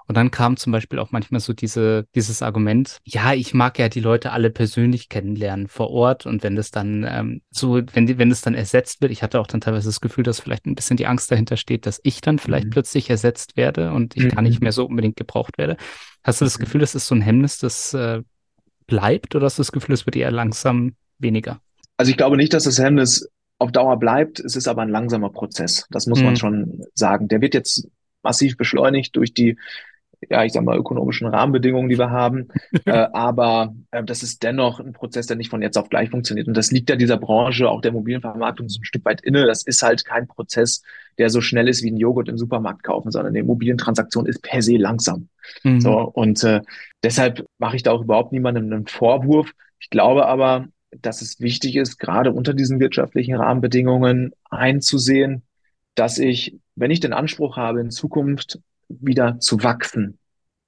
Und dann kam zum Beispiel auch manchmal so diese, dieses Argument, ja, ich mag ja die Leute alle persönlich kennenlernen vor Ort und wenn das dann ähm, so, wenn die, wenn das dann ersetzt wird, ich hatte auch dann teilweise das Gefühl, dass vielleicht ein bisschen die Angst dahinter steht, dass ich dann vielleicht mhm. plötzlich ersetzt werde und ich mhm. gar nicht mehr so unbedingt gebraucht werde. Hast du das mhm. Gefühl, das ist so ein Hemmnis, das äh, bleibt oder hast du das Gefühl, es wird eher langsam weniger? Also ich glaube nicht, dass das Hemmnis auf Dauer bleibt. Es ist aber ein langsamer Prozess. Das muss mhm. man schon sagen. Der wird jetzt massiv beschleunigt durch die ja, ich sag mal, ökonomischen Rahmenbedingungen, die wir haben. äh, aber äh, das ist dennoch ein Prozess, der nicht von jetzt auf gleich funktioniert. Und das liegt ja dieser Branche, auch der Immobilienvermarktung, so ein Stück weit inne. Das ist halt kein Prozess, der so schnell ist wie ein Joghurt im Supermarkt kaufen, sondern eine Immobilientransaktion ist per se langsam. Mhm. So, und äh, deshalb mache ich da auch überhaupt niemandem einen Vorwurf. Ich glaube aber, dass es wichtig ist, gerade unter diesen wirtschaftlichen Rahmenbedingungen einzusehen, dass ich, wenn ich den Anspruch habe, in Zukunft wieder zu wachsen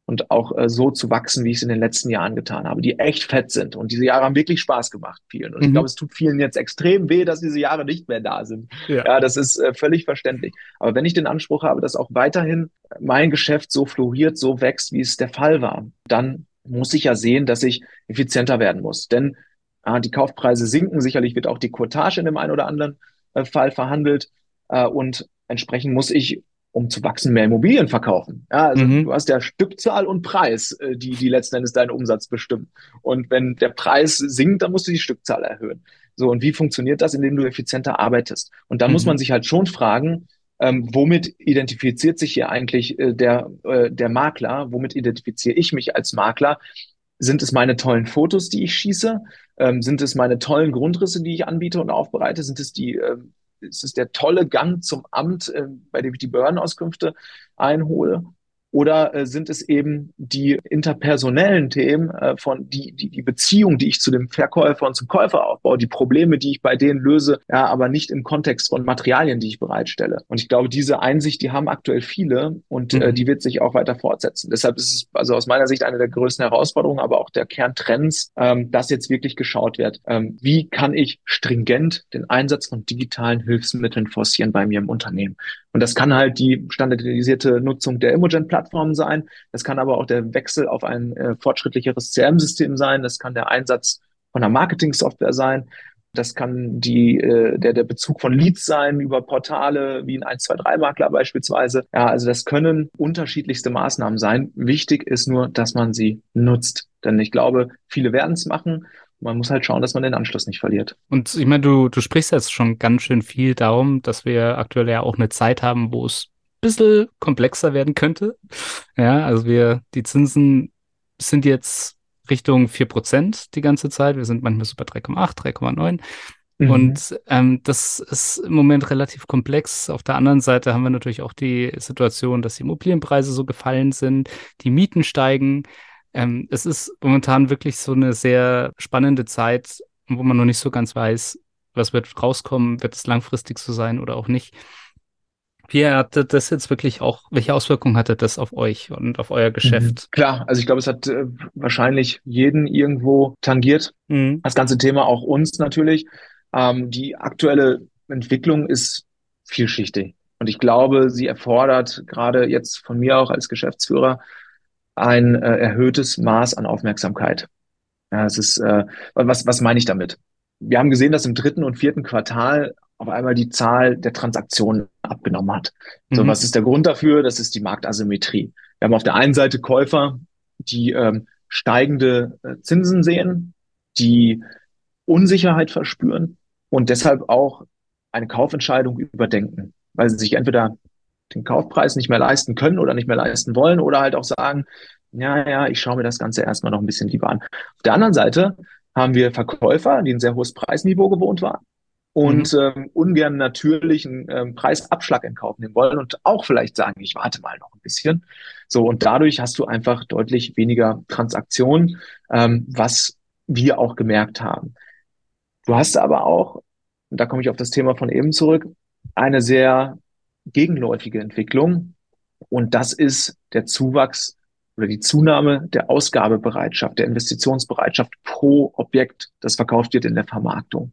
und auch äh, so zu wachsen, wie ich es in den letzten Jahren getan habe, die echt fett sind. Und diese Jahre haben wirklich Spaß gemacht, vielen. Und mhm. ich glaube, es tut vielen jetzt extrem weh, dass diese Jahre nicht mehr da sind. Ja, ja das ist äh, völlig verständlich. Aber wenn ich den Anspruch habe, dass auch weiterhin mein Geschäft so floriert, so wächst, wie es der Fall war, dann muss ich ja sehen, dass ich effizienter werden muss. Denn Ja, die Kaufpreise sinken. Sicherlich wird auch die Quotage in dem einen oder anderen äh, Fall verhandelt. Äh, und entsprechend muss ich um zu wachsen, mehr Immobilien verkaufen. Ja, also mhm. du hast ja Stückzahl und Preis, äh, die, die letzten Endes deinen Umsatz bestimmen. Und wenn der Preis sinkt, dann musst du die Stückzahl erhöhen. So, und wie funktioniert das? Indem du effizienter arbeitest. Und da mhm. muss man sich halt schon fragen, ähm, womit identifiziert sich hier eigentlich äh, der, äh, der Makler? Womit identifiziere ich mich als Makler? Sind es meine tollen Fotos, die ich schieße? Ähm, sind es meine tollen Grundrisse, die ich anbiete und aufbereite? Sind es die äh, ist es der tolle Gang zum Amt, äh, bei dem ich die Behördenauskünfte einhole? Oder äh, sind es eben die interpersonellen Themen äh, von die, die, die Beziehung, die ich zu dem Verkäufer und zum Käufer aufbaue, die Probleme, die ich bei denen löse, ja, aber nicht im Kontext von Materialien, die ich bereitstelle. Und ich glaube, diese Einsicht, die haben aktuell viele und äh, mhm. äh, die wird sich auch weiter fortsetzen. Deshalb ist es also aus meiner Sicht eine der größten Herausforderungen, aber auch der Kerntrends, ähm, dass jetzt wirklich geschaut wird, ähm, wie kann ich stringent den Einsatz von digitalen Hilfsmitteln forcieren bei mir im Unternehmen. Und das kann halt die standardisierte Nutzung der Imogen-Plattform sein. Das kann aber auch der Wechsel auf ein äh, fortschrittlicheres CRM-System sein. Das kann der Einsatz von einer Marketing-Software sein. Das kann die, äh, der, der Bezug von Leads sein über Portale wie ein 123-Makler beispielsweise. Ja, also das können unterschiedlichste Maßnahmen sein. Wichtig ist nur, dass man sie nutzt. Denn ich glaube, viele werden es machen man muss halt schauen, dass man den Anschluss nicht verliert. Und ich meine, du, du sprichst jetzt schon ganz schön viel darum, dass wir aktuell ja auch eine Zeit haben, wo es ein bisschen komplexer werden könnte. Ja, also wir, die Zinsen sind jetzt Richtung 4% die ganze Zeit. Wir sind manchmal so bei 3,8, 3,9. Mhm. Und ähm, das ist im Moment relativ komplex. Auf der anderen Seite haben wir natürlich auch die Situation, dass die Immobilienpreise so gefallen sind, die Mieten steigen. Ähm, es ist momentan wirklich so eine sehr spannende Zeit, wo man noch nicht so ganz weiß, was wird rauskommen, wird es langfristig so sein oder auch nicht. Wie hatte das jetzt wirklich auch, welche Auswirkungen hatte das auf euch und auf euer Geschäft? Mhm. Klar, also ich glaube, es hat äh, wahrscheinlich jeden irgendwo tangiert. Mhm. Das ganze Thema auch uns natürlich. Ähm, die aktuelle Entwicklung ist vielschichtig. Und ich glaube, sie erfordert gerade jetzt von mir auch als Geschäftsführer ein äh, erhöhtes Maß an Aufmerksamkeit. Ja, es ist, äh, was, was meine ich damit? Wir haben gesehen, dass im dritten und vierten Quartal auf einmal die Zahl der Transaktionen abgenommen hat. Mhm. So, was ist der Grund dafür? Das ist die Marktasymmetrie. Wir haben auf der einen Seite Käufer, die ähm, steigende äh, Zinsen sehen, die Unsicherheit verspüren und deshalb auch eine Kaufentscheidung überdenken, weil sie sich entweder den Kaufpreis nicht mehr leisten können oder nicht mehr leisten wollen oder halt auch sagen, ja, ja, ich schaue mir das Ganze erstmal noch ein bisschen lieber an. Auf der anderen Seite haben wir Verkäufer, die ein sehr hohes Preisniveau gewohnt waren und mhm. ähm, ungern natürlichen ähm, Preisabschlag in Kauf nehmen wollen und auch vielleicht sagen, ich warte mal noch ein bisschen. So, und dadurch hast du einfach deutlich weniger Transaktionen, ähm, was wir auch gemerkt haben. Du hast aber auch, und da komme ich auf das Thema von eben zurück, eine sehr gegenläufige Entwicklung. Und das ist der Zuwachs oder die Zunahme der Ausgabebereitschaft, der Investitionsbereitschaft pro Objekt, das verkauft wird in der Vermarktung.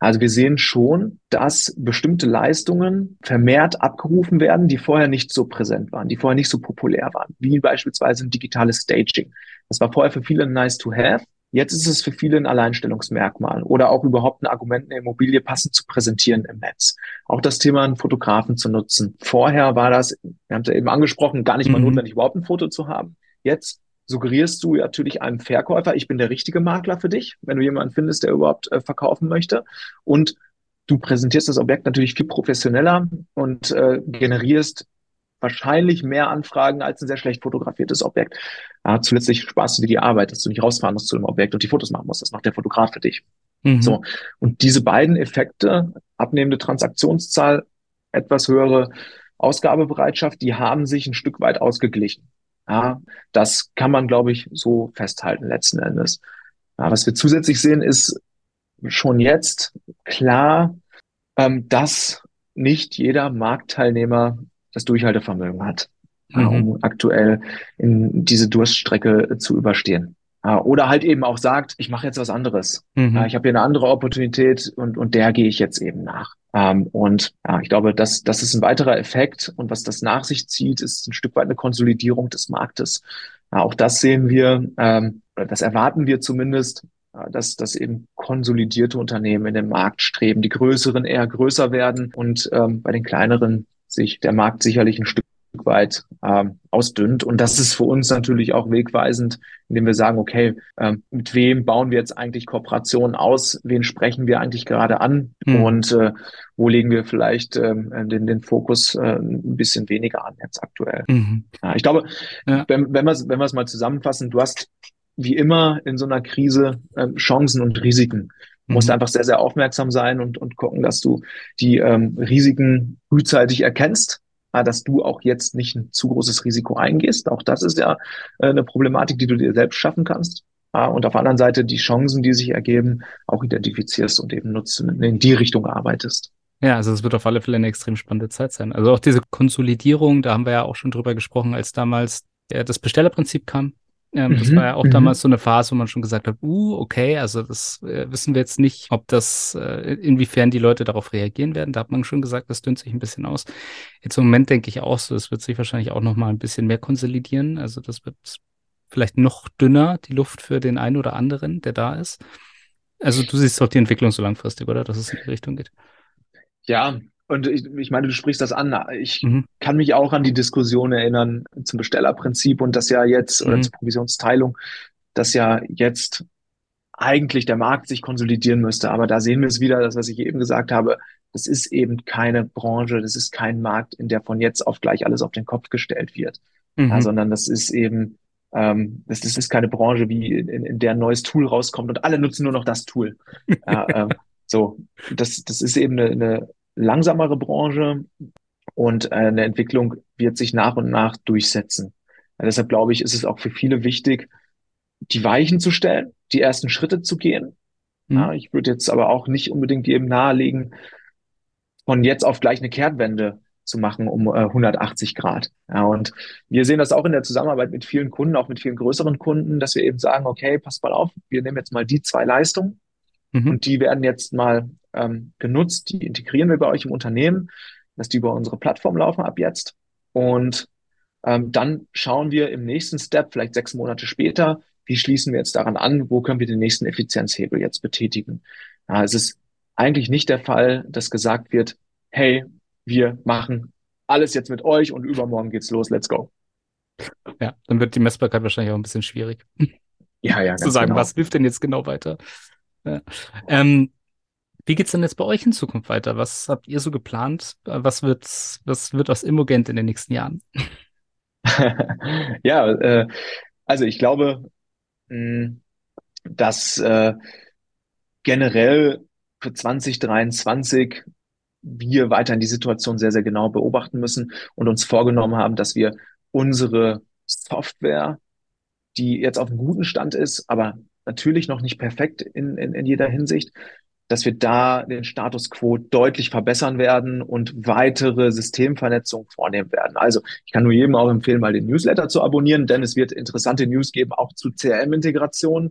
Also wir sehen schon, dass bestimmte Leistungen vermehrt abgerufen werden, die vorher nicht so präsent waren, die vorher nicht so populär waren, wie beispielsweise ein digitales Staging. Das war vorher für viele nice to have. Jetzt ist es für viele ein Alleinstellungsmerkmal oder auch überhaupt ein Argument, eine Immobilie passend zu präsentieren im Netz. Auch das Thema, einen Fotografen zu nutzen. Vorher war das, wir haben es ja eben angesprochen, gar nicht mal mhm. notwendig, überhaupt ein Foto zu haben. Jetzt suggerierst du natürlich einem Verkäufer, ich bin der richtige Makler für dich, wenn du jemanden findest, der überhaupt äh, verkaufen möchte. Und du präsentierst das Objekt natürlich viel professioneller und äh, generierst wahrscheinlich mehr Anfragen als ein sehr schlecht fotografiertes Objekt. Ja, zusätzlich sparst du dir die Arbeit, dass du nicht rausfahren musst zu dem Objekt und die Fotos machen musst. Das macht der Fotograf für dich. Mhm. So. Und diese beiden Effekte, abnehmende Transaktionszahl, etwas höhere Ausgabebereitschaft, die haben sich ein Stück weit ausgeglichen. Ja, das kann man, glaube ich, so festhalten letzten Endes. Ja, was wir zusätzlich sehen, ist schon jetzt klar, ähm, dass nicht jeder Marktteilnehmer das Durchhaltevermögen hat, mhm. um aktuell in diese Durststrecke zu überstehen. Oder halt eben auch sagt, ich mache jetzt was anderes. Mhm. Ich habe hier eine andere Opportunität und, und der gehe ich jetzt eben nach. Ähm, und ja, ich glaube, das, das ist ein weiterer Effekt. Und was das nach sich zieht, ist ein Stück weit eine Konsolidierung des Marktes. Auch das sehen wir, ähm, das erwarten wir zumindest, dass, dass eben konsolidierte Unternehmen in den Markt streben, die größeren eher größer werden und ähm, bei den kleineren sich der Markt sicherlich ein Stück weit ähm, ausdünnt. Und das ist für uns natürlich auch wegweisend, indem wir sagen, okay, ähm, mit wem bauen wir jetzt eigentlich Kooperationen aus? Wen sprechen wir eigentlich gerade an? Mhm. Und äh, wo legen wir vielleicht ähm, den, den Fokus äh, ein bisschen weniger an jetzt aktuell? Mhm. Ja, ich glaube, ja. wenn, wenn wir es wenn mal zusammenfassen, du hast wie immer in so einer Krise äh, Chancen und Risiken. Du musst mhm. einfach sehr, sehr aufmerksam sein und, und gucken, dass du die ähm, Risiken frühzeitig erkennst, äh, dass du auch jetzt nicht ein zu großes Risiko eingehst. Auch das ist ja äh, eine Problematik, die du dir selbst schaffen kannst. Äh, und auf der anderen Seite die Chancen, die sich ergeben, auch identifizierst und eben nutzt und in die Richtung arbeitest. Ja, also es wird auf alle Fälle eine extrem spannende Zeit sein. Also auch diese Konsolidierung, da haben wir ja auch schon drüber gesprochen, als damals ja, das Bestellerprinzip kam. Ähm, mhm, das war ja auch mhm. damals so eine Phase, wo man schon gesagt hat, uh, okay, also das äh, wissen wir jetzt nicht, ob das, äh, inwiefern die Leute darauf reagieren werden. Da hat man schon gesagt, das dünnt sich ein bisschen aus. Jetzt im Moment denke ich auch so, es wird sich wahrscheinlich auch noch mal ein bisschen mehr konsolidieren. Also das wird vielleicht noch dünner, die Luft für den einen oder anderen, der da ist. Also du siehst doch die Entwicklung so langfristig, oder? Dass es in die Richtung geht. Ja, und ich, ich meine, du sprichst das an. Ich mhm. kann mich auch an die Diskussion erinnern zum Bestellerprinzip und das ja jetzt, mhm. oder zur Provisionsteilung, dass ja jetzt eigentlich der Markt sich konsolidieren müsste. Aber da sehen wir es wieder, das, was ich eben gesagt habe. Das ist eben keine Branche, das ist kein Markt, in der von jetzt auf gleich alles auf den Kopf gestellt wird. Mhm. Ja, sondern das ist eben, ähm, das, das ist keine Branche, wie in, in der ein neues Tool rauskommt und alle nutzen nur noch das Tool. ja, ähm, so, das, das ist eben eine, eine langsamere Branche und äh, eine Entwicklung wird sich nach und nach durchsetzen. Ja, deshalb glaube ich, ist es auch für viele wichtig, die Weichen zu stellen, die ersten Schritte zu gehen. Mhm. Ja, ich würde jetzt aber auch nicht unbedingt jedem nahelegen, von jetzt auf gleich eine Kehrtwende zu machen um äh, 180 Grad. Ja, und wir sehen das auch in der Zusammenarbeit mit vielen Kunden, auch mit vielen größeren Kunden, dass wir eben sagen, okay, passt mal auf, wir nehmen jetzt mal die zwei Leistungen mhm. und die werden jetzt mal ähm, genutzt, die integrieren wir bei euch im Unternehmen, dass die über unsere Plattform laufen ab jetzt. Und ähm, dann schauen wir im nächsten Step, vielleicht sechs Monate später, wie schließen wir jetzt daran an, wo können wir den nächsten Effizienzhebel jetzt betätigen. Ja, es ist eigentlich nicht der Fall, dass gesagt wird, hey, wir machen alles jetzt mit euch und übermorgen geht's los, let's go. Ja, dann wird die Messbarkeit wahrscheinlich auch ein bisschen schwierig. Ja, ja. Zu sagen, genau. was hilft denn jetzt genau weiter? Ja. Ähm, wie geht's denn jetzt bei euch in Zukunft weiter? Was habt ihr so geplant? Was wird, was wird aus Immogent in den nächsten Jahren? ja, äh, also ich glaube, mh, dass äh, generell für 2023 wir weiterhin die Situation sehr, sehr genau beobachten müssen und uns vorgenommen haben, dass wir unsere Software, die jetzt auf einem guten Stand ist, aber natürlich noch nicht perfekt in, in, in jeder Hinsicht, dass wir da den Status quo deutlich verbessern werden und weitere Systemvernetzungen vornehmen werden. Also ich kann nur jedem auch empfehlen, mal den Newsletter zu abonnieren, denn es wird interessante News geben, auch zu CRM-Integration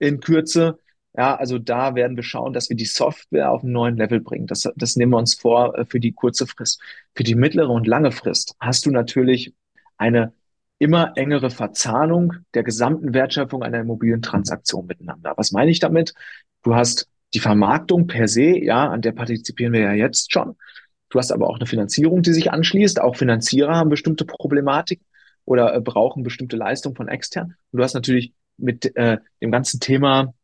in Kürze. Ja, also da werden wir schauen, dass wir die Software auf einen neuen Level bringen. Das, das nehmen wir uns vor äh, für die kurze Frist. Für die mittlere und lange Frist hast du natürlich eine immer engere Verzahnung der gesamten Wertschöpfung einer Immobilientransaktion miteinander. Was meine ich damit? Du hast die Vermarktung per se, ja, an der partizipieren wir ja jetzt schon. Du hast aber auch eine Finanzierung, die sich anschließt. Auch Finanzierer haben bestimmte Problematiken oder äh, brauchen bestimmte Leistungen von extern. Und du hast natürlich mit äh, dem ganzen Thema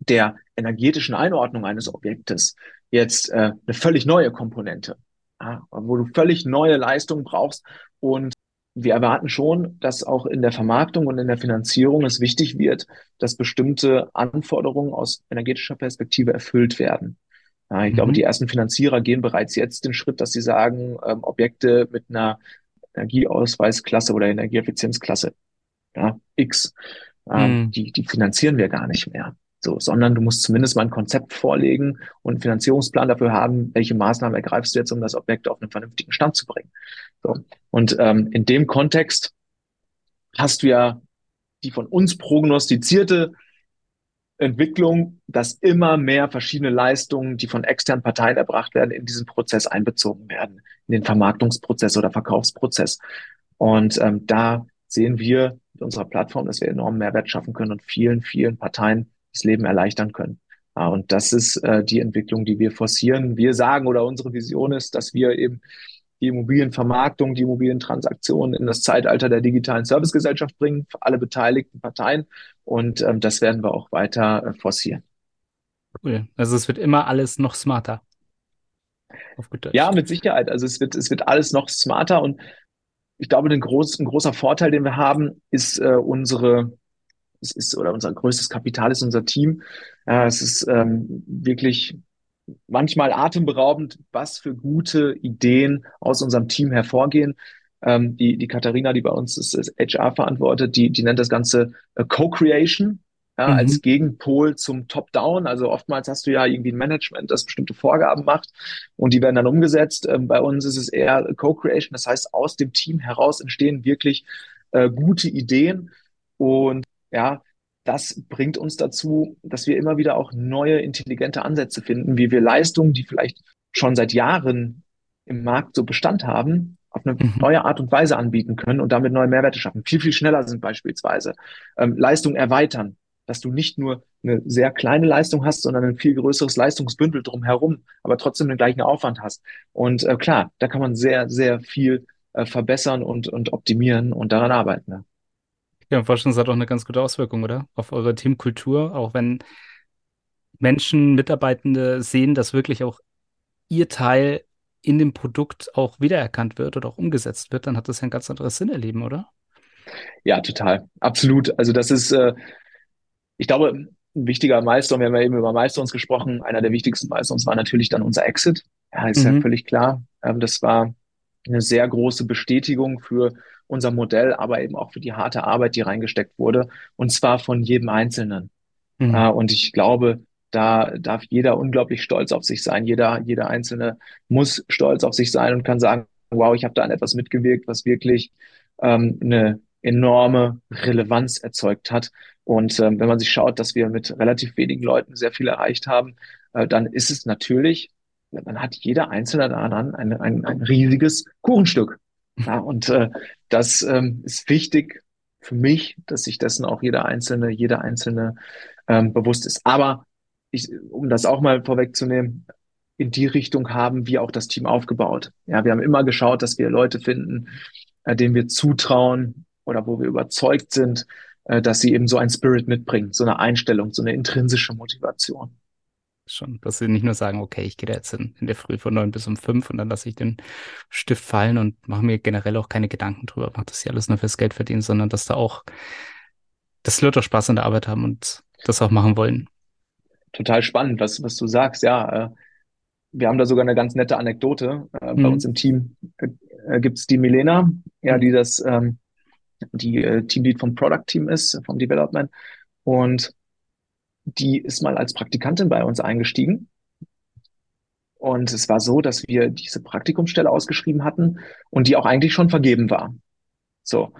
der energetischen Einordnung eines Objektes jetzt äh, eine völlig neue Komponente, ja, wo du völlig neue Leistungen brauchst und wir erwarten schon, dass auch in der Vermarktung und in der Finanzierung es wichtig wird, dass bestimmte Anforderungen aus energetischer Perspektive erfüllt werden. Ja, ich mhm. glaube, die ersten Finanzierer gehen bereits jetzt den Schritt, dass sie sagen, ähm, Objekte mit einer Energieausweisklasse oder Energieeffizienzklasse ja, X, ähm, mhm. die, die finanzieren wir gar nicht mehr. So, sondern du musst zumindest mal ein Konzept vorlegen und einen Finanzierungsplan dafür haben, welche Maßnahmen ergreifst du jetzt, um das Objekt auf einen vernünftigen Stand zu bringen. So. Und ähm, in dem Kontext hast du ja die von uns prognostizierte Entwicklung, dass immer mehr verschiedene Leistungen, die von externen Parteien erbracht werden, in diesen Prozess einbezogen werden, in den Vermarktungsprozess oder Verkaufsprozess. Und ähm, da sehen wir mit unserer Plattform, dass wir enormen Mehrwert schaffen können und vielen, vielen Parteien das Leben erleichtern können. Und das ist äh, die Entwicklung, die wir forcieren. Wir sagen oder unsere Vision ist, dass wir eben die Immobilienvermarktung, die Immobilientransaktionen in das Zeitalter der digitalen Servicegesellschaft bringen, für alle beteiligten Parteien. Und ähm, das werden wir auch weiter äh, forcieren. Cool. Also es wird immer alles noch smarter. Ja, mit Sicherheit. Also es wird, es wird alles noch smarter und ich glaube, ein, groß, ein großer Vorteil, den wir haben, ist äh, unsere, es ist, oder unser größtes Kapital ist unser Team. Äh, es ist ähm, wirklich manchmal atemberaubend, was für gute Ideen aus unserem Team hervorgehen. Ähm, die, die Katharina, die bei uns ist, ist HR verantwortet, die, die nennt das Ganze äh, Co-Creation. Ja, mhm. als Gegenpol zum Top-Down. Also oftmals hast du ja irgendwie ein Management, das bestimmte Vorgaben macht und die werden dann umgesetzt. Ähm, bei uns ist es eher Co-Creation, das heißt, aus dem Team heraus entstehen wirklich äh, gute Ideen und ja, das bringt uns dazu, dass wir immer wieder auch neue, intelligente Ansätze finden, wie wir Leistungen, die vielleicht schon seit Jahren im Markt so Bestand haben, auf eine mhm. neue Art und Weise anbieten können und damit neue Mehrwerte schaffen. Viel, viel schneller sind beispielsweise. Ähm, Leistung erweitern, dass du nicht nur eine sehr kleine Leistung hast, sondern ein viel größeres Leistungsbündel drumherum, aber trotzdem den gleichen Aufwand hast. Und äh, klar, da kann man sehr, sehr viel äh, verbessern und, und optimieren und daran arbeiten. Ja. Ja, vorstellen, es hat auch eine ganz gute Auswirkung, oder? Auf eure Teamkultur, auch wenn Menschen, Mitarbeitende sehen, dass wirklich auch ihr Teil in dem Produkt auch wiedererkannt wird oder auch umgesetzt wird, dann hat das ja ein ganz anderes Sinn erleben, oder? Ja, total. Absolut. Also das ist, äh, ich glaube, ein wichtiger Milestone, wir haben ja eben über Milestones gesprochen, einer der wichtigsten Milestones war natürlich dann unser Exit. Ja, ist mhm. ja völlig klar. Ähm, das war eine sehr große Bestätigung für unser Modell, aber eben auch für die harte Arbeit, die reingesteckt wurde, und zwar von jedem Einzelnen. Mhm. Äh, und ich glaube, da darf jeder unglaublich stolz auf sich sein. Jeder, jeder Einzelne muss stolz auf sich sein und kann sagen, wow, ich habe da an etwas mitgewirkt, was wirklich ähm, eine enorme Relevanz erzeugt hat. Und ähm, wenn man sich schaut, dass wir mit relativ wenigen Leuten sehr viel erreicht haben, äh, dann ist es natürlich, dann hat jeder Einzelne daran ein, ein, ein riesiges Kuchenstück. Ja, und äh, das ähm, ist wichtig für mich, dass sich dessen auch jeder Einzelne, jeder Einzelne ähm, bewusst ist. Aber ich, um das auch mal vorwegzunehmen, in die Richtung haben wir auch das Team aufgebaut. Ja, wir haben immer geschaut, dass wir Leute finden, äh, denen wir zutrauen oder wo wir überzeugt sind, äh, dass sie eben so ein Spirit mitbringen, so eine Einstellung, so eine intrinsische Motivation schon, dass sie nicht nur sagen, okay, ich gehe da jetzt in, in der Früh von neun bis um fünf und dann lasse ich den Stift fallen und mache mir generell auch keine Gedanken drüber, mache das hier alles nur fürs Geld verdienen, sondern dass da auch, dass Leute auch Spaß an der Arbeit haben und das auch machen wollen. Total spannend, was, was du sagst, ja. Äh, wir haben da sogar eine ganz nette Anekdote. Äh, mhm. Bei uns im Team äh, gibt es die Milena, ja, mhm. die das, ähm, die Teamlead vom Product Team ist, vom Development. Und die ist mal als Praktikantin bei uns eingestiegen. Und es war so, dass wir diese Praktikumsstelle ausgeschrieben hatten und die auch eigentlich schon vergeben war. So.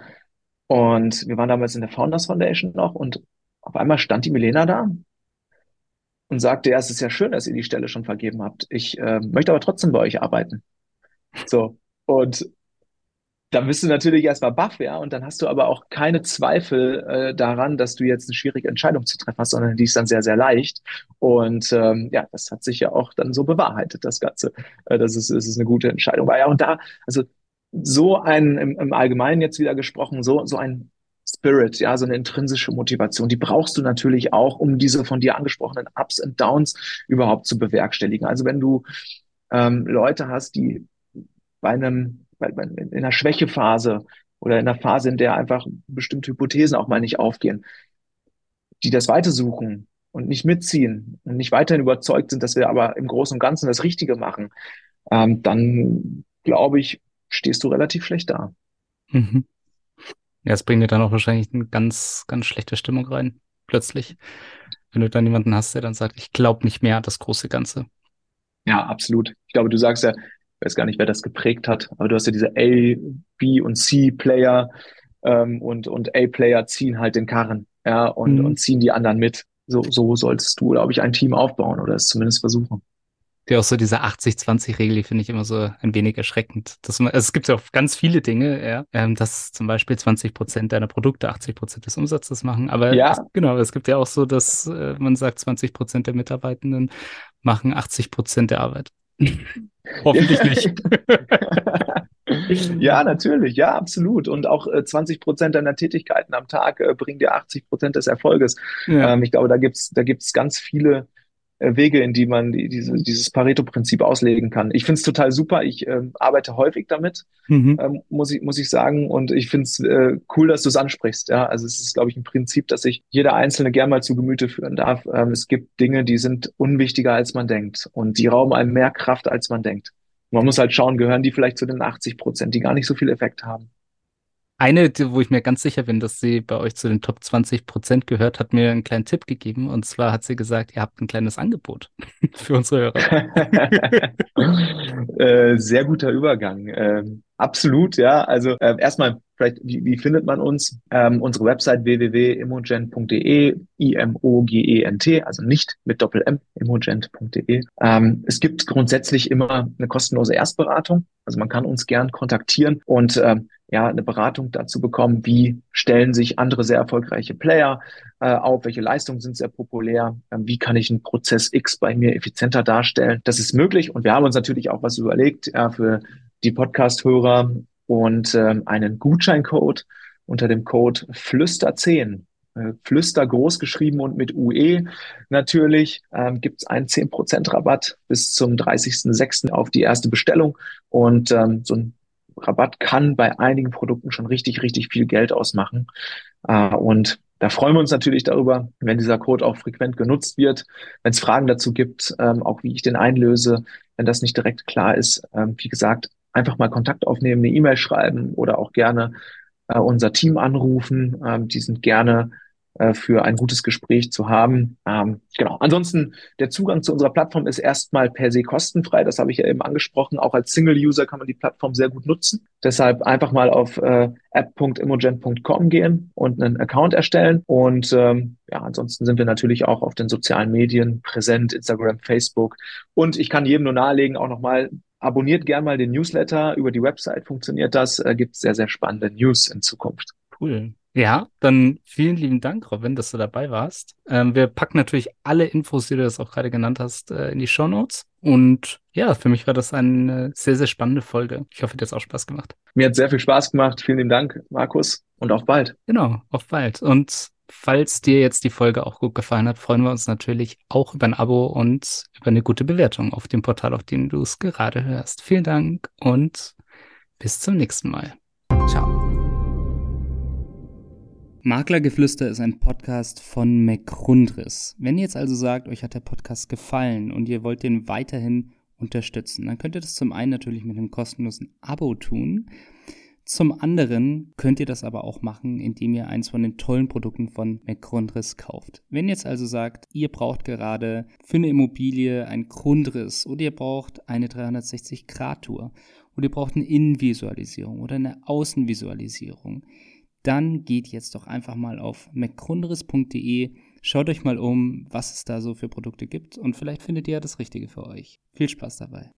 Und wir waren damals in der Founders Foundation noch und auf einmal stand die Milena da und sagte, ja, es ist ja schön, dass ihr die Stelle schon vergeben habt. Ich äh, möchte aber trotzdem bei euch arbeiten. So. Und da bist du natürlich erstmal baff, ja, und dann hast du aber auch keine Zweifel äh, daran, dass du jetzt eine schwierige Entscheidung zu treffen hast, sondern die ist dann sehr, sehr leicht. Und ähm, ja, das hat sich ja auch dann so bewahrheitet, das Ganze. Äh, das, ist, das ist eine gute Entscheidung. War ja, und da, also so ein, im, im Allgemeinen jetzt wieder gesprochen, so, so ein Spirit, ja, so eine intrinsische Motivation, die brauchst du natürlich auch, um diese von dir angesprochenen Ups und Downs überhaupt zu bewerkstelligen. Also wenn du ähm, Leute hast, die bei einem in einer Schwächephase oder in einer Phase, in der einfach bestimmte Hypothesen auch mal nicht aufgehen, die das weitersuchen und nicht mitziehen und nicht weiterhin überzeugt sind, dass wir aber im Großen und Ganzen das Richtige machen, ähm, dann glaube ich, stehst du relativ schlecht da. Mhm. Ja, es bringt dir dann auch wahrscheinlich eine ganz, ganz schlechte Stimmung rein, plötzlich. Wenn du dann jemanden hast, der dann sagt, ich glaube nicht mehr an das große Ganze. Ja, absolut. Ich glaube, du sagst ja, weiß gar nicht, wer das geprägt hat, aber du hast ja diese A, B und C-Player ähm, und, und A-Player ziehen halt den Karren, ja, und, mhm. und ziehen die anderen mit. So, so solltest du, glaube ich, ein Team aufbauen oder es zumindest versuchen. Ja, auch so diese 80-20-Regel, die finde ich immer so ein wenig erschreckend. Dass man, also es gibt ja auch ganz viele Dinge, ja, ähm, dass zum Beispiel 20 Prozent deiner Produkte 80 Prozent des Umsatzes machen. Aber Ja. es, genau, es gibt ja auch so, dass äh, man sagt, 20 Prozent der Mitarbeitenden machen 80 Prozent der Arbeit. Hoffentlich nicht. Ja, natürlich, ja, absolut. Und auch äh, 20 Prozent deiner Tätigkeiten am Tag äh, bringen dir 80 Prozent des Erfolges. Ja. Ähm, ich glaube, da gibt's, da gibt's ganz viele Wege, in die man die, diese, dieses Pareto-Prinzip auslegen kann. Ich finde es total super. Ich ähm, arbeite häufig damit, Mhm. ähm, muss ich, muss ich sagen. Und ich finde es äh, cool, dass du es ansprichst. Ja, also es ist, glaube ich, ein Prinzip, das sich jeder Einzelne gern mal zu Gemüte führen darf. Ähm, es gibt Dinge, die sind unwichtiger, als man denkt. Und die rauben einem mehr Kraft, als man denkt. Man muss halt schauen, gehören die vielleicht zu den 80 Prozent, die gar nicht so viel Effekt haben. Eine, wo ich mir ganz sicher bin, dass sie bei euch zu den Top 20 Prozent gehört, hat mir einen kleinen Tipp gegeben. Und zwar hat sie gesagt, ihr habt ein kleines Angebot für unsere Hörer. Äh, sehr guter Übergang. Ähm, absolut, ja. Also äh, erstmal, vielleicht, wie, wie findet man uns? Ähm, unsere Website www.imogen.de, I-M-O-G-E-N-T, also nicht mit Doppel-M, imogent.de. Ähm, es gibt grundsätzlich immer eine kostenlose Erstberatung. Also man kann uns gern kontaktieren und ähm, ja, eine Beratung dazu bekommen, wie stellen sich andere sehr erfolgreiche Player äh, auf, welche Leistungen sind sehr populär, ähm, wie kann ich einen Prozess X bei mir effizienter darstellen. Das ist möglich und wir haben uns natürlich auch was überlegt ja, für die Podcast-Hörer und ähm, einen Gutscheincode unter dem Code Flüster10. Äh, Flüster groß geschrieben und mit UE natürlich ähm, gibt es einen 10% Rabatt bis zum 30.06. auf die erste Bestellung und ähm, so ein Rabatt kann bei einigen Produkten schon richtig, richtig viel Geld ausmachen. Äh, und da freuen wir uns natürlich darüber, wenn dieser Code auch frequent genutzt wird, wenn es Fragen dazu gibt, ähm, auch wie ich den einlöse, wenn das nicht direkt klar ist. Ähm, wie gesagt, einfach mal Kontakt aufnehmen, eine E-Mail schreiben oder auch gerne äh, unser Team anrufen. Ähm, die sind gerne äh, für ein gutes Gespräch zu haben. Ähm, genau. Ansonsten, der Zugang zu unserer Plattform ist erstmal per se kostenfrei. Das habe ich ja eben angesprochen. Auch als Single-User kann man die Plattform sehr gut nutzen. Deshalb einfach mal auf äh, app.imogen.com gehen und einen Account erstellen. Und ähm, ja, ansonsten sind wir natürlich auch auf den sozialen Medien präsent, Instagram, Facebook. Und ich kann jedem nur nahelegen, auch nochmal abonniert gern mal den Newsletter. Über die Website funktioniert das. Äh, gibt sehr, sehr spannende News in Zukunft. Cool. Ja, dann vielen lieben Dank, Robin, dass du dabei warst. Ähm, wir packen natürlich alle Infos, die du das auch gerade genannt hast, äh, in die Show Notes. Und ja, für mich war das eine sehr, sehr spannende Folge. Ich hoffe, dir hat auch Spaß gemacht. Mir hat sehr viel Spaß gemacht. Vielen lieben Dank, Markus, und auf bald. Genau, auf bald. Und falls dir jetzt die Folge auch gut gefallen hat, freuen wir uns natürlich auch über ein Abo und über eine gute Bewertung auf dem Portal, auf dem du es gerade hörst. Vielen Dank und bis zum nächsten Mal. Ciao. Maklergeflüster ist ein Podcast von McRundris. Wenn ihr jetzt also sagt, euch hat der Podcast gefallen und ihr wollt den weiterhin unterstützen, dann könnt ihr das zum einen natürlich mit einem kostenlosen Abo tun. Zum anderen könnt ihr das aber auch machen, indem ihr eins von den tollen Produkten von McGrundriss kauft. Wenn ihr jetzt also sagt, ihr braucht gerade für eine Immobilie ein Grundriss oder ihr braucht eine 360-Grad-Tour oder ihr braucht eine Innenvisualisierung oder eine Außenvisualisierung, dann geht jetzt doch einfach mal auf mcgrundriss.de, schaut euch mal um, was es da so für Produkte gibt und vielleicht findet ihr ja das Richtige für euch. Viel Spaß dabei.